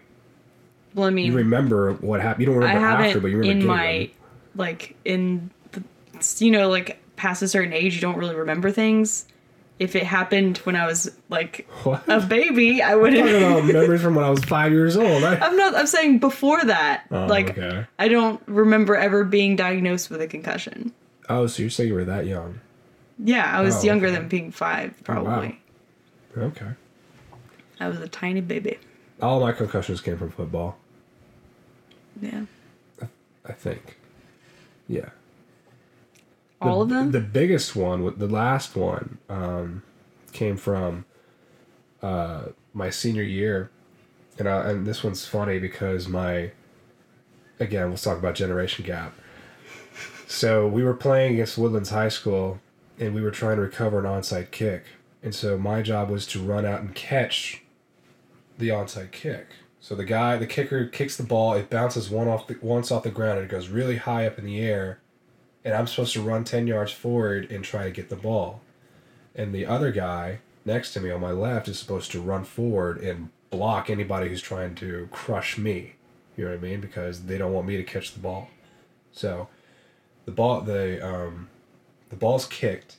B: Well, I mean,
A: You remember what happened? You don't remember after, but you remember
B: in my
A: them.
B: like in the you know like past a certain age you don't really remember things. If it happened when I was like
A: What?
B: a baby, I
A: I'm talking
B: wouldn't.
A: about memories from when I was five years old. I,
B: I'm not. I'm saying before that.
A: Oh,
B: like
A: okay.
B: I don't remember ever being diagnosed with a concussion.
A: oh, so you're saying you were that young?
B: Yeah, I was
A: Oh,
B: younger
A: okay.
B: than being five,
A: Oh, wow.
B: probably.
A: Okay.
B: I was a tiny baby.
A: All my concussions came from football.
B: Yeah,
A: I think. Yeah.
B: all of
A: The-
B: them.
A: The biggest one, the last one, um, came from uh, my senior year, and I, and this one's funny because my, again, let's talk about generation gap. So we were playing against Woodlands High School, and we were trying to recover an onside kick, and so my job was to run out and catch the onside kick. So the guy, the kicker, kicks the ball. It bounces one off the once off the ground, and it goes really high up in the air and I'm supposed to run 10 yards forward and try to get the ball. And the other guy next to me on my left is supposed to run forward and block anybody who's trying to crush me. You know what I mean? Because they don't want me to catch the ball. So the ball the um the ball's kicked.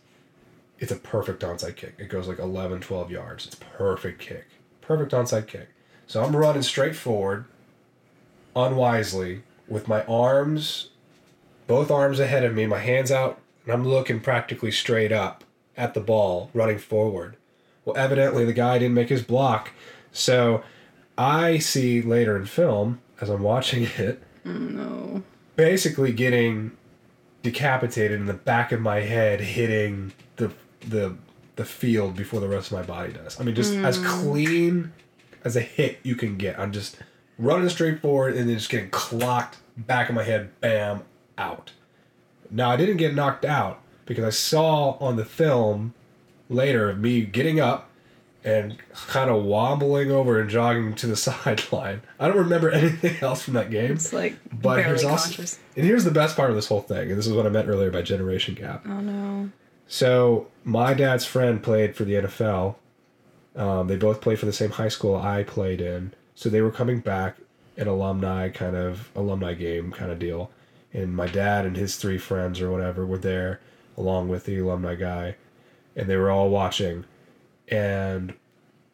A: It's a perfect onside kick. It goes like 11 12 yards. It's perfect kick. Perfect onside kick. So I'm running straight forward unwisely with my arms both arms ahead of me, my hands out, and I'm looking practically straight up at the ball, running forward. Well, evidently the guy didn't make his block. So I see later in film, as I'm watching it, mm,
B: No.
A: basically getting decapitated in the back of my head hitting the the the field before the rest of my body does. I mean just as hmm. clean as a hit you can get. I'm just running straight forward and then just getting clocked back of my head, bam, out. Now I didn't get knocked out because I saw on the film later of me getting up and kind of wobbling over and jogging to the sideline. I don't remember anything else from that game.
B: It's like
A: But here's also,
B: conscious.
A: and here's the best part of this whole thing, and this is what I meant earlier by generation gap.
B: Oh no.
A: So my dad's friend played for the NFL. Um, they both played for the same high school I played in, so they were coming back, an alumni kind of alumni game kind of deal, and my dad and his three friends or whatever were there, along with the alumni guy, and they were all watching, and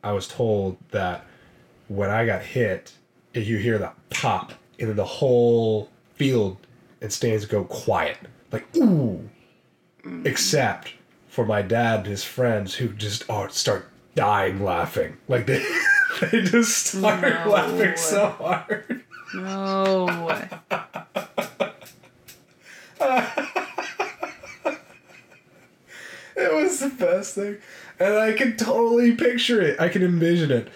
A: I was told that when I got hit, you hear that pop, and then the whole field and stands go quiet, like ooh except for my dad and his friends who just oh, start dying laughing. Like they they just start
B: No.
A: laughing so hard.
B: No.
A: It was the best thing. And I can totally picture it. I can envision it.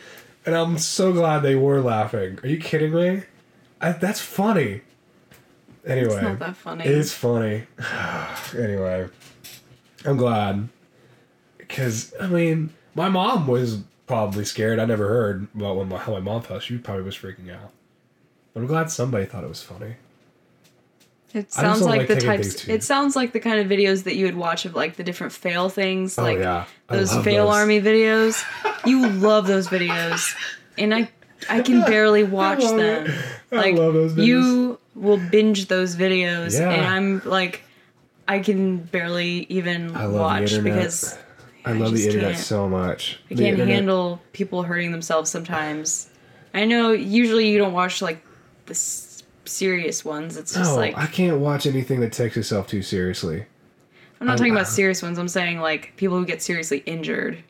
A: And I'm so glad they were laughing. Are you kidding me? I, that's funny. Anyway.
B: It's not that funny.
A: It's funny. anyway, I'm glad. Because, I mean, my mom was probably scared. I never heard about when my, how my mom felt. She probably was freaking out. But I'm glad somebody thought it was funny.
B: It sounds like,
A: like
B: the types. It sounds like the kind of videos that you would watch of like the different fail things, oh, like
A: oh, yeah.
B: Those fail
A: those.
B: army videos. You love those videos, and I, I can barely watch them.
A: it.
B: Like
A: love those videos.
B: you will binge those videos,
A: Yeah.
B: and I'm like, I can barely even
A: I love the
B: watch because
A: I
B: I
A: love the internet so much.
B: I
A: The
B: can't
A: internet-
B: handle people hurting themselves sometimes. I know usually you don't watch like the s- serious ones. It's just
A: No,
B: like
A: I can't watch anything that takes itself too seriously.
B: I'm not
A: I-
B: talking about serious ones. I'm saying like people who get seriously injured.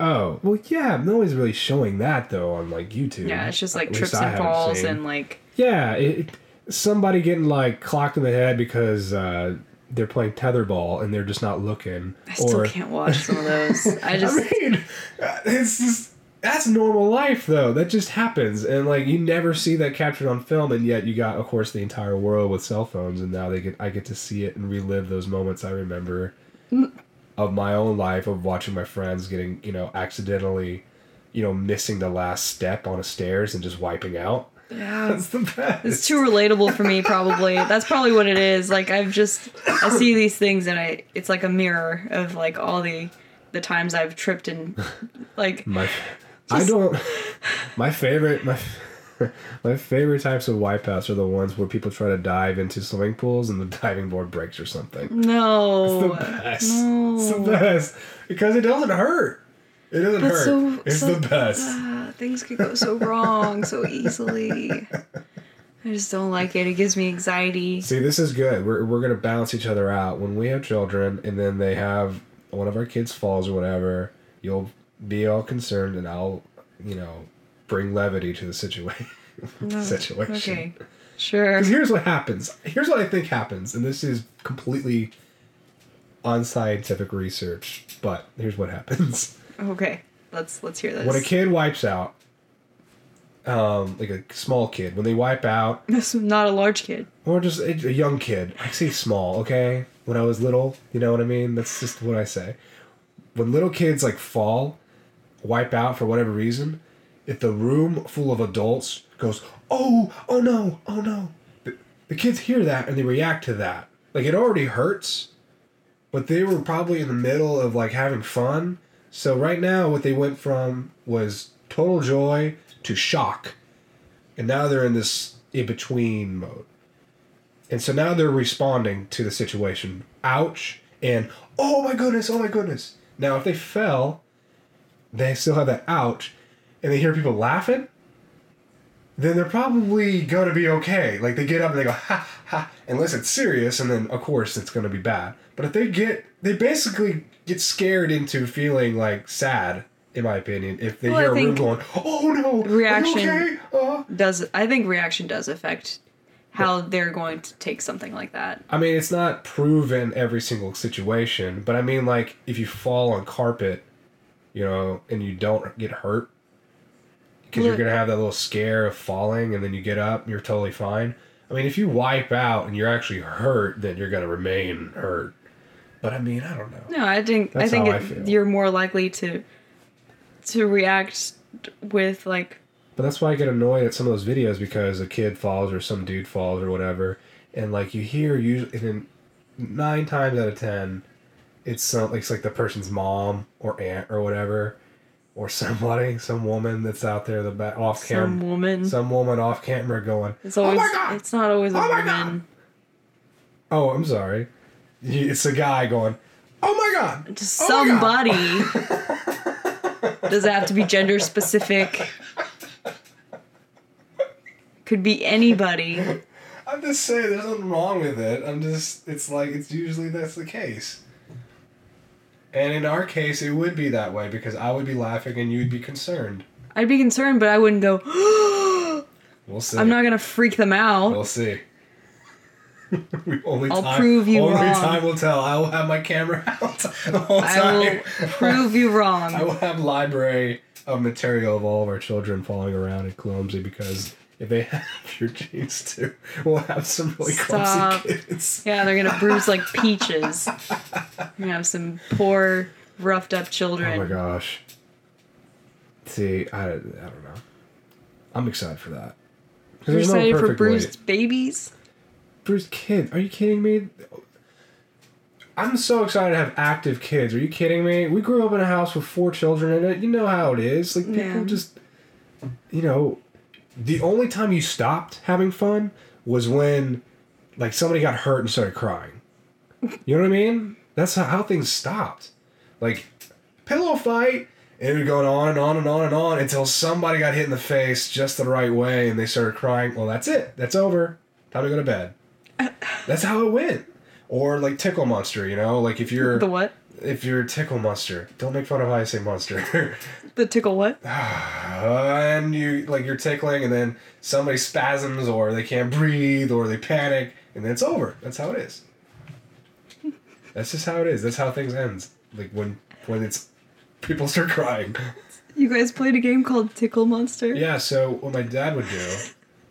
A: Oh, well, yeah. No one's really showing that though on like YouTube.
B: Yeah, it's just like
A: At
B: trips and falls
A: seen.
B: and like
A: Yeah, it, somebody getting like clocked in the head because uh, they're playing tetherball and they're just not looking.
B: I still
A: or
B: can't watch some of those. I just
A: I mean, it's just that's normal life though. That just happens, and like you never see that captured on film, and yet you got, of course, the entire world with cell phones, and now they get I get to see it and relive those moments I remember mm. of my own life of watching my friends getting you know accidentally, you know, missing the last step on a stairs and just wiping out.
B: yeah.
A: That's the best.
B: It's too relatable for me probably. That's probably what it is. Like I've just I see these things and I it's like a mirror of like all the the times I've tripped and like
A: My, I don't. My favorite, my, my favorite types of wipeouts are the ones where people try to dive into swimming pools and the diving board breaks or something.
B: no.
A: It's the best.
B: No.
A: It's the best because it doesn't hurt. It doesn't
B: But
A: hurt.
B: so-
A: it's
B: so-
A: the best.
B: Ah, things could go so wrong so easily. I just don't like it. It gives me anxiety.
A: See, this is good. We're we're gonna balance each other out when we have children, and then they have one of our kids falls or whatever. You'll be all concerned, and I'll, you know, bring levity to the situation. situation.
B: Okay. Sure.
A: Because here's what happens. Here's what I think happens, and this is completely unscientific research, but here's what happens.
B: Okay. Let's let's hear this.
A: When a kid wipes out, um, like a small kid, when they wipe out,
B: This is not a large kid.
A: or just a, a young kid, I say small, okay? When I was little, you know what I mean? That's just what I say. When little kids like fall, wipe out for whatever reason, if the room full of adults goes, oh, oh no, oh no, the, the kids hear that and they react to that. Like it already hurts, but they were probably in the middle of like having fun. So right now, what they went from was total joy to shock, and now they're in this in between mode. And so now they're responding to the situation. Ouch and oh my goodness, oh my goodness. Now if they fell, they still have that ouch, and they hear people laughing, then they're probably gonna be okay. Like they get up and they go ha ha, unless it's serious, and then of course it's gonna be bad. But if they get, they basically get scared into feeling like sad in my opinion. If they
B: Well,
A: hear a room going, "Oh no,
B: reaction-
A: okay? Uh,
B: Does I think reaction does affect how they're going to take something like that.
A: I mean, it's not proven every single situation, but I mean, like, if you fall on carpet, you know, and you don't get hurt, because you're going to have that little scare of falling and then you get up and you're totally fine. I mean, if you wipe out and you're actually hurt, then you're going to remain hurt. But I mean, I don't know.
B: No, I think I think
A: how I
B: you're more likely to to react with like
A: But that's why I get annoyed at some of those videos because a kid falls or some dude falls or whatever, and like you hear usually, and nine times out of ten, it's some like it's like the person's mom or aunt or whatever, or somebody, some woman that's out there the back off camera.
B: some woman.
A: some woman off camera going,
B: it's always
A: oh my god,
B: it's not always a
A: Oh
B: woman.
A: oh I'm sorry, it's a guy going, oh my god,
B: Just
A: Oh my God."
B: somebody. Does it have to be gender specific? Could be anybody.
A: I'm just saying, there's nothing wrong with it. I'm just, it's like, it's usually that's the case. And in our case, it would be that way because I would be laughing and you'd be concerned.
B: I'd be concerned, but I wouldn't go.
A: We'll see.
B: I'm not gonna freak them out.
A: We'll see. Only
B: I'll
A: time,
B: prove you
A: only
B: wrong.
A: Only time will tell. I will have my camera out the whole time.
B: I will prove you wrong.
A: I will have library of material of all of our children falling around and clumsy because if they have your genes too, we'll have some really
B: Stop.
A: clumsy kids.
B: Yeah, they're gonna bruise like peaches. Gonna have some poor, roughed up children.
A: Oh my gosh. See, I, I don't know. I'm excited for that.
B: You're
A: there's no
B: excited for
A: perfect way-
B: bruised babies?
A: bruised kids. Are you kidding me? I'm so excited to have active kids. Are you kidding me? We grew up in a house with four children in it. You know how it is. Like people
B: Yeah.
A: just, you know, the only time you stopped having fun was when, like, somebody got hurt and started crying. You know what I mean? That's how, how things stopped. Like, pillow fight. And it was going on and on and on and on until somebody got hit in the face just the right way and they started crying. Well, that's it. That's over. Time to go to bed. Uh, that's how it went. Or like tickle monster, you know, like if you're
B: The what?
A: If you're a tickle monster, don't make fun of how I say monster.
B: The tickle what?
A: and you like you're tickling, and then somebody spasms, or they can't breathe, or they panic, and then it's over. That's how it is. That's just how it is. That's how things ends. Like when when it's people start crying.
B: You guys played a game called Tickle Monster?
A: Yeah. So what my dad would do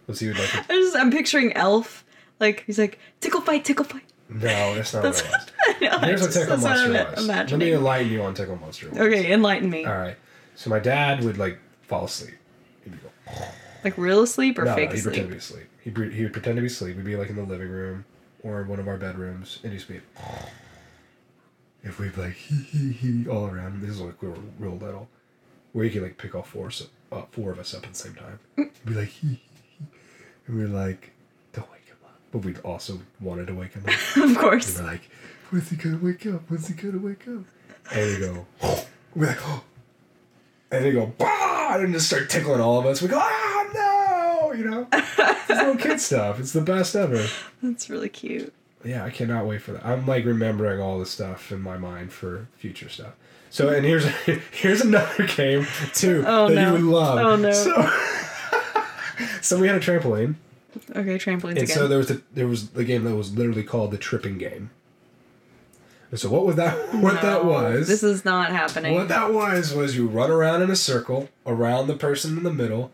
A: was he would like
B: I just I'm picturing Elf. Like he's like tickle fight, tickle fight.
A: No, that's not what it was.
B: Know,
A: Here's what tickle monster was. Let me enlighten you on tickle monster. was.
B: Okay, enlighten me.
A: All right. So my dad would like fall asleep. He'd go,
B: Like real asleep or
A: no,
B: fake
A: no, he'd pretend to be asleep. He'd, pre- he would pretend to be asleep. We'd be like in the living room or in one of our bedrooms, and he'd be. If we'd like hee hee hee all around. This is like we were real little, where you could like pick all four so, uh, four of us up at the same time. He'd be like hee hee hee, and we're like, don't wake him up. But we also wanted to wake him up.
B: of course.
A: And we're like, when's he gonna wake up? When's he gonna wake up? And we go, we're like, oh. And they go, bah! And just start tickling all of us. We go, ah, no! You know? it's little kid stuff. It's the best ever.
B: That's really cute.
A: Yeah, I cannot wait for that. I'm like remembering all the stuff in my mind for future stuff. So, and here's here's another game too
B: Oh,
A: that
B: no.
A: you would love.
B: Oh, no.
A: So, so we had a trampoline,
B: Okay, trampolines
A: and
B: again.
A: so there was the, there was the game that was literally called the tripping game. And so what was that? What that was?
B: This is not happening.
A: What that was was you run around in a circle around the person in the middle,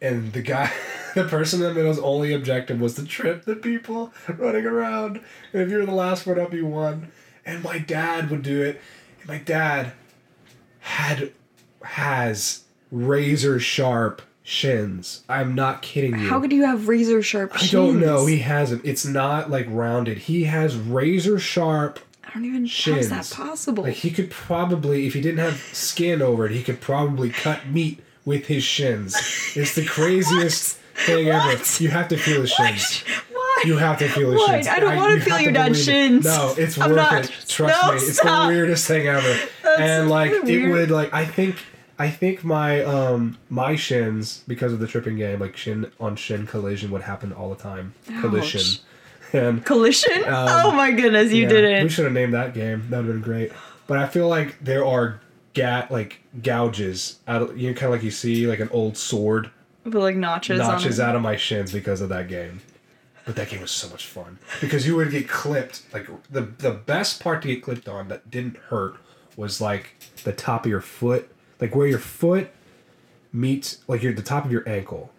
A: and the guy, the person in the middle's only objective was to trip the people running around. And if you were the last one up, you won. And my dad would do it. And my dad had has razor sharp shins. I'm not kidding you.
B: How could you have razor sharp
A: I
B: shins?
A: don't know. He has them. It's not like rounded. He has razor sharp
B: I don't even. How is that possible?
A: like he could probably, if he didn't have skin over it, he could probably cut meat with his shins. It's the craziest thing ever. You have to feel his shins.
B: Why?
A: You have to feel his
B: What?
A: shins.
B: I don't wanna feel your dad's
A: it.
B: shins.
A: No, it's
B: I'm
A: worth
B: not.
A: it. Trust
B: No,
A: me. It's
B: stop.
A: the weirdest thing ever.
B: That's
A: and like it would like I think I think my um my shins because of the tripping game like shin on shin collision would happen all the time. Collision. And
B: Collision?
A: Um,
B: oh my goodness, you
A: yeah,
B: did
A: We should have named that game. That would have been great. But I feel like there are gat like gouges out of you know, kind of like you see like an old sword
B: With like notches,
A: notches out of my shins because of that game. But that game was so much fun because you would get clipped. Like the the best part to get clipped on that didn't hurt was like the top of your foot, like where your foot meets, like your the top of your ankle,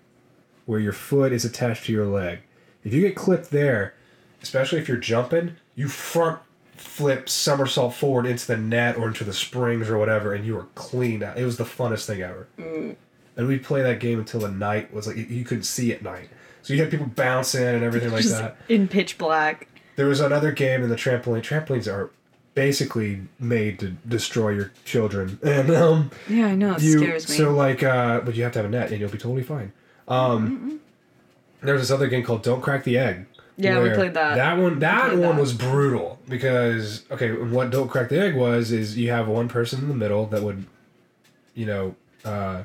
A: where your foot is attached to your leg. If you get clipped there, especially if you're jumping, you front flip somersault forward into the net or into the springs or whatever, and you are clean out. It was the funnest thing ever. And we'd play that game until the night was like you couldn't see at night. So you had people bouncing and everything like
B: Just
A: that.
B: in pitch black.
A: There was another game in the trampoline. Trampolines are basically made to destroy your children, and um,
B: Yeah, I know. It
A: you
B: scares me.
A: so like uh, but you have to have a net, and you'll be totally fine. Um, there's this other game called Don't Crack the Egg.
B: Yeah, we played that.
A: That one, that one
B: that.
A: was brutal because okay, what Don't Crack the Egg was is you have one person in the middle that would, you know, uh,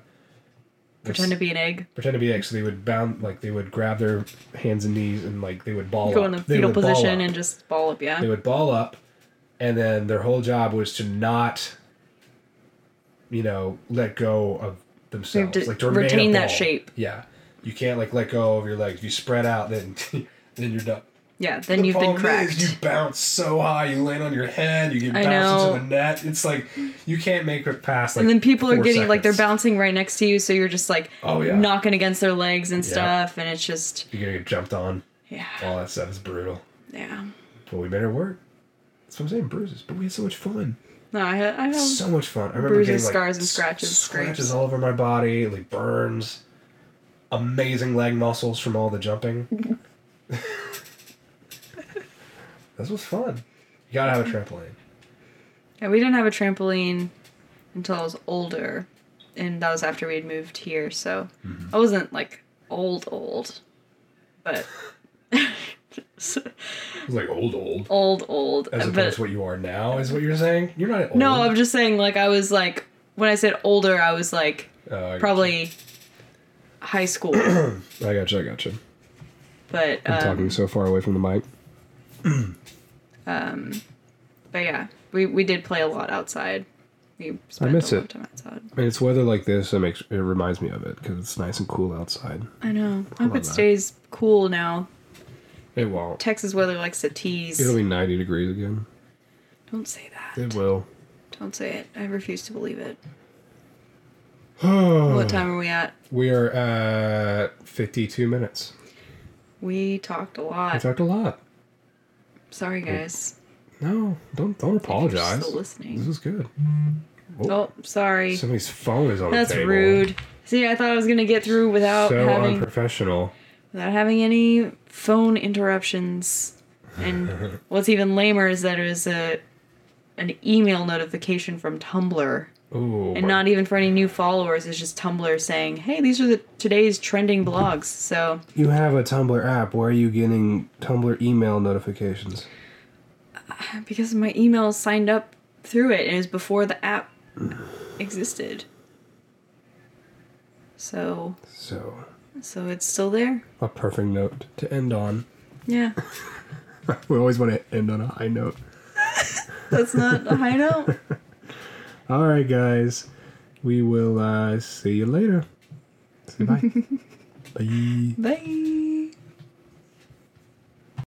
B: Pretend to be an egg.
A: pretend to be egg. So they would bound like they would grab their hands and knees and like they would ball
B: Go
A: up.
B: in the fetal position and just ball up, yeah.
A: they would ball up, and then their whole job was to not, you know, let go of themselves.
B: to
A: like to
B: retain that shape.
A: Yeah, you can't like let go of your legs. If you spread out, then then you're done.
B: Yeah, then
A: The
B: you've been cracked.
A: Is you bounce so high, you land on your head, you get
B: I
A: bounced
B: know.
A: into the net. It's like you can't make it past. Like,
B: and then people are getting like they're bouncing right next to you, so you're just like
A: Oh, yeah.
B: knocking against their legs and
A: Yeah.
B: stuff, and it's just
A: You're gonna get jumped on.
B: yeah,
A: All that stuff is brutal.
B: yeah.
A: But we made it work. That's what I'm saying, bruises. But we had so much fun.
B: No, I had I have
A: so much fun. I remember
B: bruises,
A: getting like
B: scars, and scratches,
A: scratches
B: scrapes.
A: all over my body, like burns. Amazing leg muscles from all the jumping. this was fun. You gotta have a trampoline.
B: Yeah, we didn't have a trampoline until I was older, and that was after we had moved here. So
A: Mm-hmm.
B: I wasn't like old old, but
A: It was like old, old.
B: old old.
A: As opposed to what you are now, is what you're saying. You're not old.
B: no, I'm just saying like I was like when I said older, I was like
A: Uh, I gotcha.
B: probably high school.
A: I got you. I got you.
B: but
A: I'm
B: um,
A: talking so far away from the mic.
B: um, but yeah, we we did play a lot outside. We spent
A: miss
B: a lot
A: it.
B: of time outside.
A: And it's weather like this that makes it reminds me of it because it's nice and cool outside.
B: I know. I hope it
A: that.
B: stays cool now.
A: It won't.
B: Texas weather likes to tease.
A: It'll be 90 degrees again.
B: Don't say that.
A: It will.
B: Don't say it. I refuse to believe it.
A: what
B: time are we at?
A: We are at 52 minutes.
B: We talked a lot.
A: We talked a lot.
B: Sorry, guys.
A: No, don't don't apologize.
B: Still listening.
A: This is good.
B: Oh. oh, sorry.
A: Somebody's phone is on
B: That's
A: the table.
B: rude. See, I thought I was gonna get through without
A: So
B: having
A: unprofessional.
B: Without having any phone interruptions. And what's even lamer is that it was a an email notification from Tumblr.
A: Ooh.
B: And not even for any new followers, it's just Tumblr saying, "Hey, these are the today's trending blogs." So
A: you have a Tumblr app. Why are you getting Tumblr email notifications?
B: because my email signed up through it, and it was before the app existed. So,
A: So,
B: so it's still there.
A: a perfect note to end on.
B: Yeah,
A: We always want to end on a high note.
B: that's not a high note.
A: All right, guys. We will uh, see you later. Say bye. bye.
B: Bye.